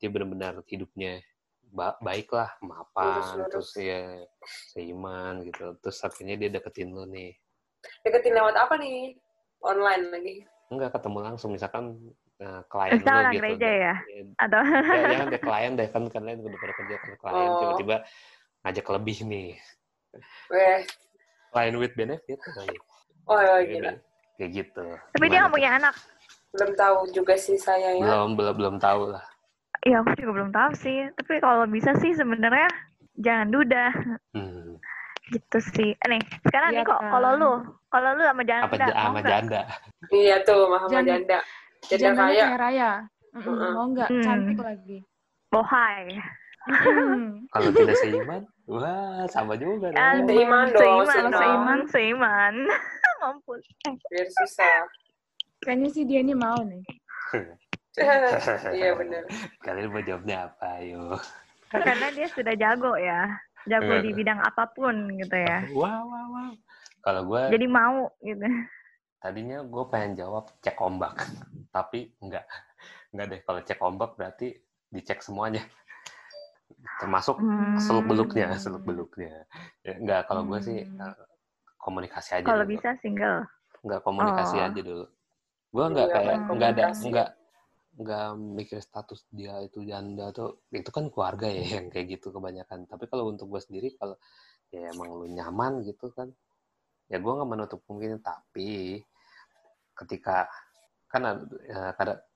dia benar-benar hidupnya ba- baik lah, mapan, terus ya seiman gitu. Terus akhirnya dia deketin lu nih. Deketin lewat apa nih? Online lagi. Enggak ketemu langsung misalkan eh, klien orang gitu. gereja ya? Ya, Atau ya, deh klien deh kan kalian udah pada kerja kan klien Oh. tiba-tiba ngajak lebih nih Weh. Klien with benefit kali Oh iya, Kayak gila. kayak gitu tapi dia Gimana nggak punya anak. Belum tahu juga sih saya ya. belum belum belum tahu lah Iya aku juga belum tahu sih. Tapi kalau bisa sih sebenarnya jangan duda hmm. gitu sih. Eh, nih sekarang Iya nih kok kan. kalau lu kalau lu sama janda apa sama janda Iya tuh, Jan- janda. Janda jandanya kaya. kayak Raya Mm-mm, Mm-mm. mau nggak Hmm. cantik lagi Bohai. Mm-mm. kalau tidak seiman wah sama juga dong Ah, Seiman dong, Seiman seiman. dong. Seiman, seiman. Mampus. Eh, Biar susah. kayaknya sih dia ini mau nih iya bener. kalian mau jawabnya apa ayo Karena dia sudah jago ya. Jago di bidang apa pun gitu ya. wah wah wah kalau gue Jadi mau gitu. tadinya gue pengen jawab cek ombak tapi enggak enggak deh kalau cek ombak berarti dicek semuanya termasuk Hmm. seluk beluknya seluk beluknya ya, enggak kalau gue sih Hmm. eh, komunikasi aja Kalau bisa single. nggak komunikasi Oh. aja dulu gue nggak Nggak kayak nggak ada nggak nggak mikir status dia itu janda tuh itu kan keluarga ya yang kayak gitu kebanyakan tapi kalau untuk gue sendiri kalau ya emang lu nyaman gitu kan ya gue nggak menutup kemungkinan tapi ketika kan ada,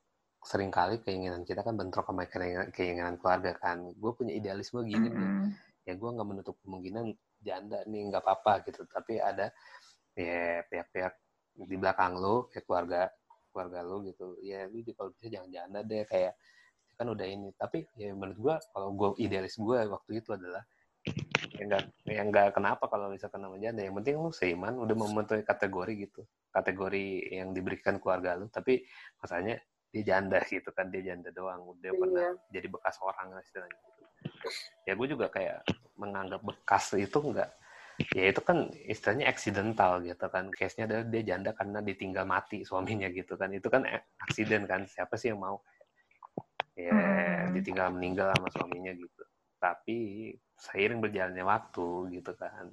ya, kadang sering kali keinginan kita kan bentrok sama keinginan, keinginan keluarga kan. Gue punya idealisme gini nih. Mm-mm. ya gue nggak menutup kemungkinan janda nih nggak apa-apa gitu. Tapi ada ya pihak-pihak di belakang lo kayak keluarga keluarga lo gitu. Ya lu kalau bisa jangan janda deh kayak kan udah ini. Tapi ya menurut gue kalau gue idealis gue waktu itu adalah ya enggak ya enggak kenapa kalau misalkan nama janda. Yang penting lu seiman udah memenuhi kategori gitu. Kategori yang diberikan keluarga lu. Tapi masalahnya dia janda gitu kan dia janda doang udah pernah Iya. jadi bekas orang lah istilahnya gitu. ya gue juga kayak menganggap bekas itu enggak ya itu kan istilahnya accidental gitu kan case nya adalah dia janda karena ditinggal mati suaminya gitu kan itu kan aksiden kan siapa sih yang mau ya Mm-mm. ditinggal meninggal sama suaminya gitu tapi seiring berjalannya waktu gitu kan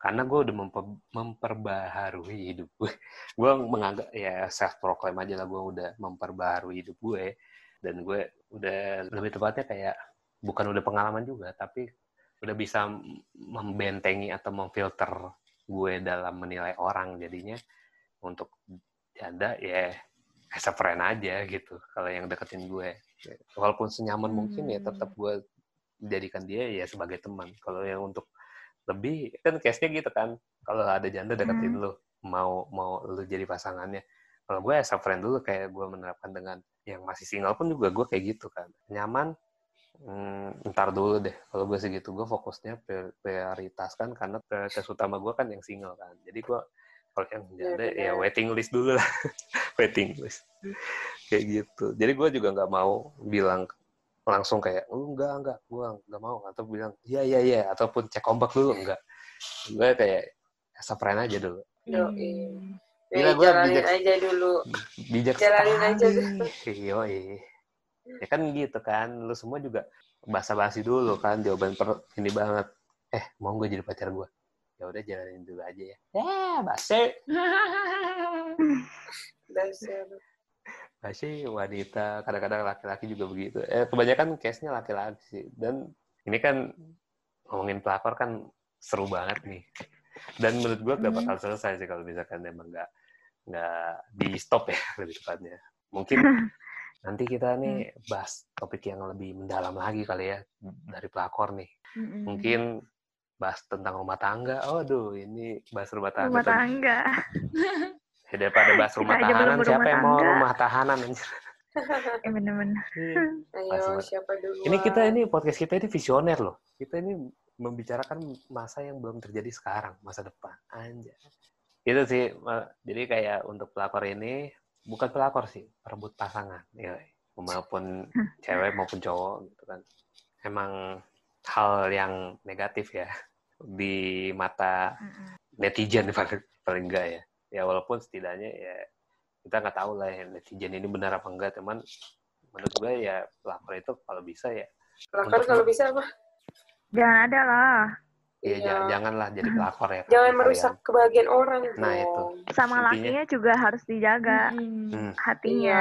karena gue udah memper- memperbaharui hidup gue gue menganggap ya self proclaim aja lah gue udah memperbaharui hidup gue. Dan gue udah lebih tepatnya kayak bukan udah pengalaman juga tapi udah bisa membentengi atau memfilter gue dalam menilai orang jadinya. Untuk janda ya as a friend aja gitu kalau yang deketin gue. Walaupun senyaman mungkin ya Hmm. tetap gue jadikan dia ya sebagai teman. Kalau yang untuk lebih kan case-nya gitu kan. Kalau ada janda deketin lu mau mau lu jadi pasangannya. Kalau gue as a friend dulu kayak gue menerapkan dengan yang masih single pun juga gue kayak gitu kan. Nyaman hmm, ntar dulu deh. Kalau gue segitu gue fokusnya pri- prioritaskan karena prioritas utama gue kan yang single kan. Jadi gue kalau yang janda benar. ya waiting list dulu lah. Waiting list. Kayak gitu. Jadi gue juga nggak mau bilang langsung kayak oh, enggak enggak gue nggak mau. Atau bilang iya iya iya. Ataupun cek ombak dulu enggak. Gue kayak friend aja dulu. Yoi. Hmm. Gila, gua jalanin bijak- aja dulu. bijak Jalanin aja sekali yoi ya kan gitu kan lu semua juga basa-basi dulu kan jawaban per ini banget. Eh mau gue jadi pacar gue ya udah jalanin dulu aja ya. Ya basi Basi wanita kadang-kadang laki-laki juga begitu. Eh kebanyakan case nya laki-laki sih. Dan ini kan ngomongin pelakor kan seru banget nih. Dan menurut gue gak Hmm. bakal selesai sih kalau misalkan emang nggak nggak di stop ya lebih tepatnya. Mungkin nanti kita nih bahas topik yang lebih mendalam lagi kali ya dari pelakor nih. Mm-mm. mungkin bahas tentang rumah tangga. Oh aduh ini bahas rumah tangga Rumah tangga. ya, daripada bahas rumah Kita tahanan siapa yang mau rumah tahanan anjir? Eh, bener-bener. Ayo, Masih- siapa dulu? ini kita ini podcast kita ini visioner loh. Kita ini membicarakan masa yang belum terjadi sekarang masa depan. Anjay. Itu sih jadi kayak untuk pelakor ini bukan pelakor sih perebut pasangan. Ya maupun cewek maupun cowok gitu kan. Emang hal yang negatif ya di mata netizen paling paling enggak ya ya walaupun setidaknya ya kita nggak tahu lah ya netizen ini benar apa enggak teman menurut gue ya pelakor itu kalau bisa ya Pelakor kalau bisa apa? Jangan ada lah. ya Iya. jangan janganlah jadi pelakor ya Jangan kalian. merusak kebahagiaan orang Nah, dong. itu. Sama Intinya- lakinya juga harus dijaga. Hmm, hatinya.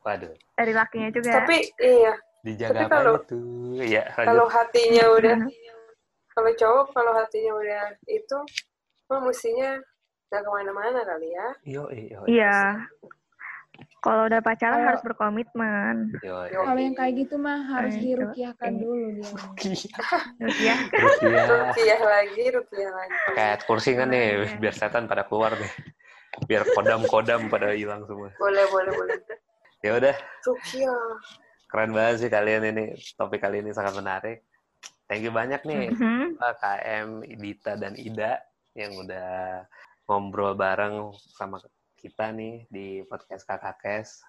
waduh Dari lakinya juga. Tapi iya, dijaga Tapi apa kalau- itu ya kalau hatinya udah kalau cowok kalau hatinya udah itu mestinya nggak ke mana-mana kali ya. yo Iya. Kalau udah pacaran Kalau- harus berkomitmen. Kalau yang kayak gitu mah harus Eh, itu. dirukiahkan Eh. dulu dia. Terus ya. Rupiah Rupiah lagi, rupiah lagi. kayak kursi kan nih Iya. biar setan pada keluar nih biar kodam-kodam pada hilang semua Boleh, boleh, boleh. ya udah Rupiah. keren banget sih kalian ini topik kali ini sangat menarik thank you banyak nih Mhm. Pak KM, Dita, dan Ida yang udah ngobrol bareng sama kita nih di podcast Kakak Kes.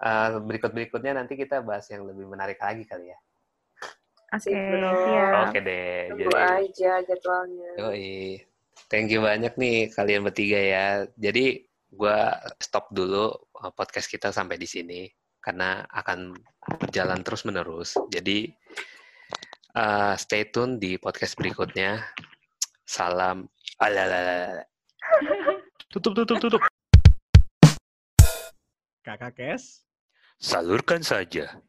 Eh, berikut-berikutnya nanti kita bahas yang lebih menarik lagi kali ya. Bro. siap. Oke deh. Tunggu Jadi, aja jadwalnya. yoi. Thank you banyak nih kalian bertiga ya. Jadi gua stop dulu eh, podcast kita sampai di sini karena akan berjalan terus menerus. Jadi eh, stay tune di podcast berikutnya. Salam. Alalala. Tutup, tutup, tutup. Kakak Kes. Salurkan saja.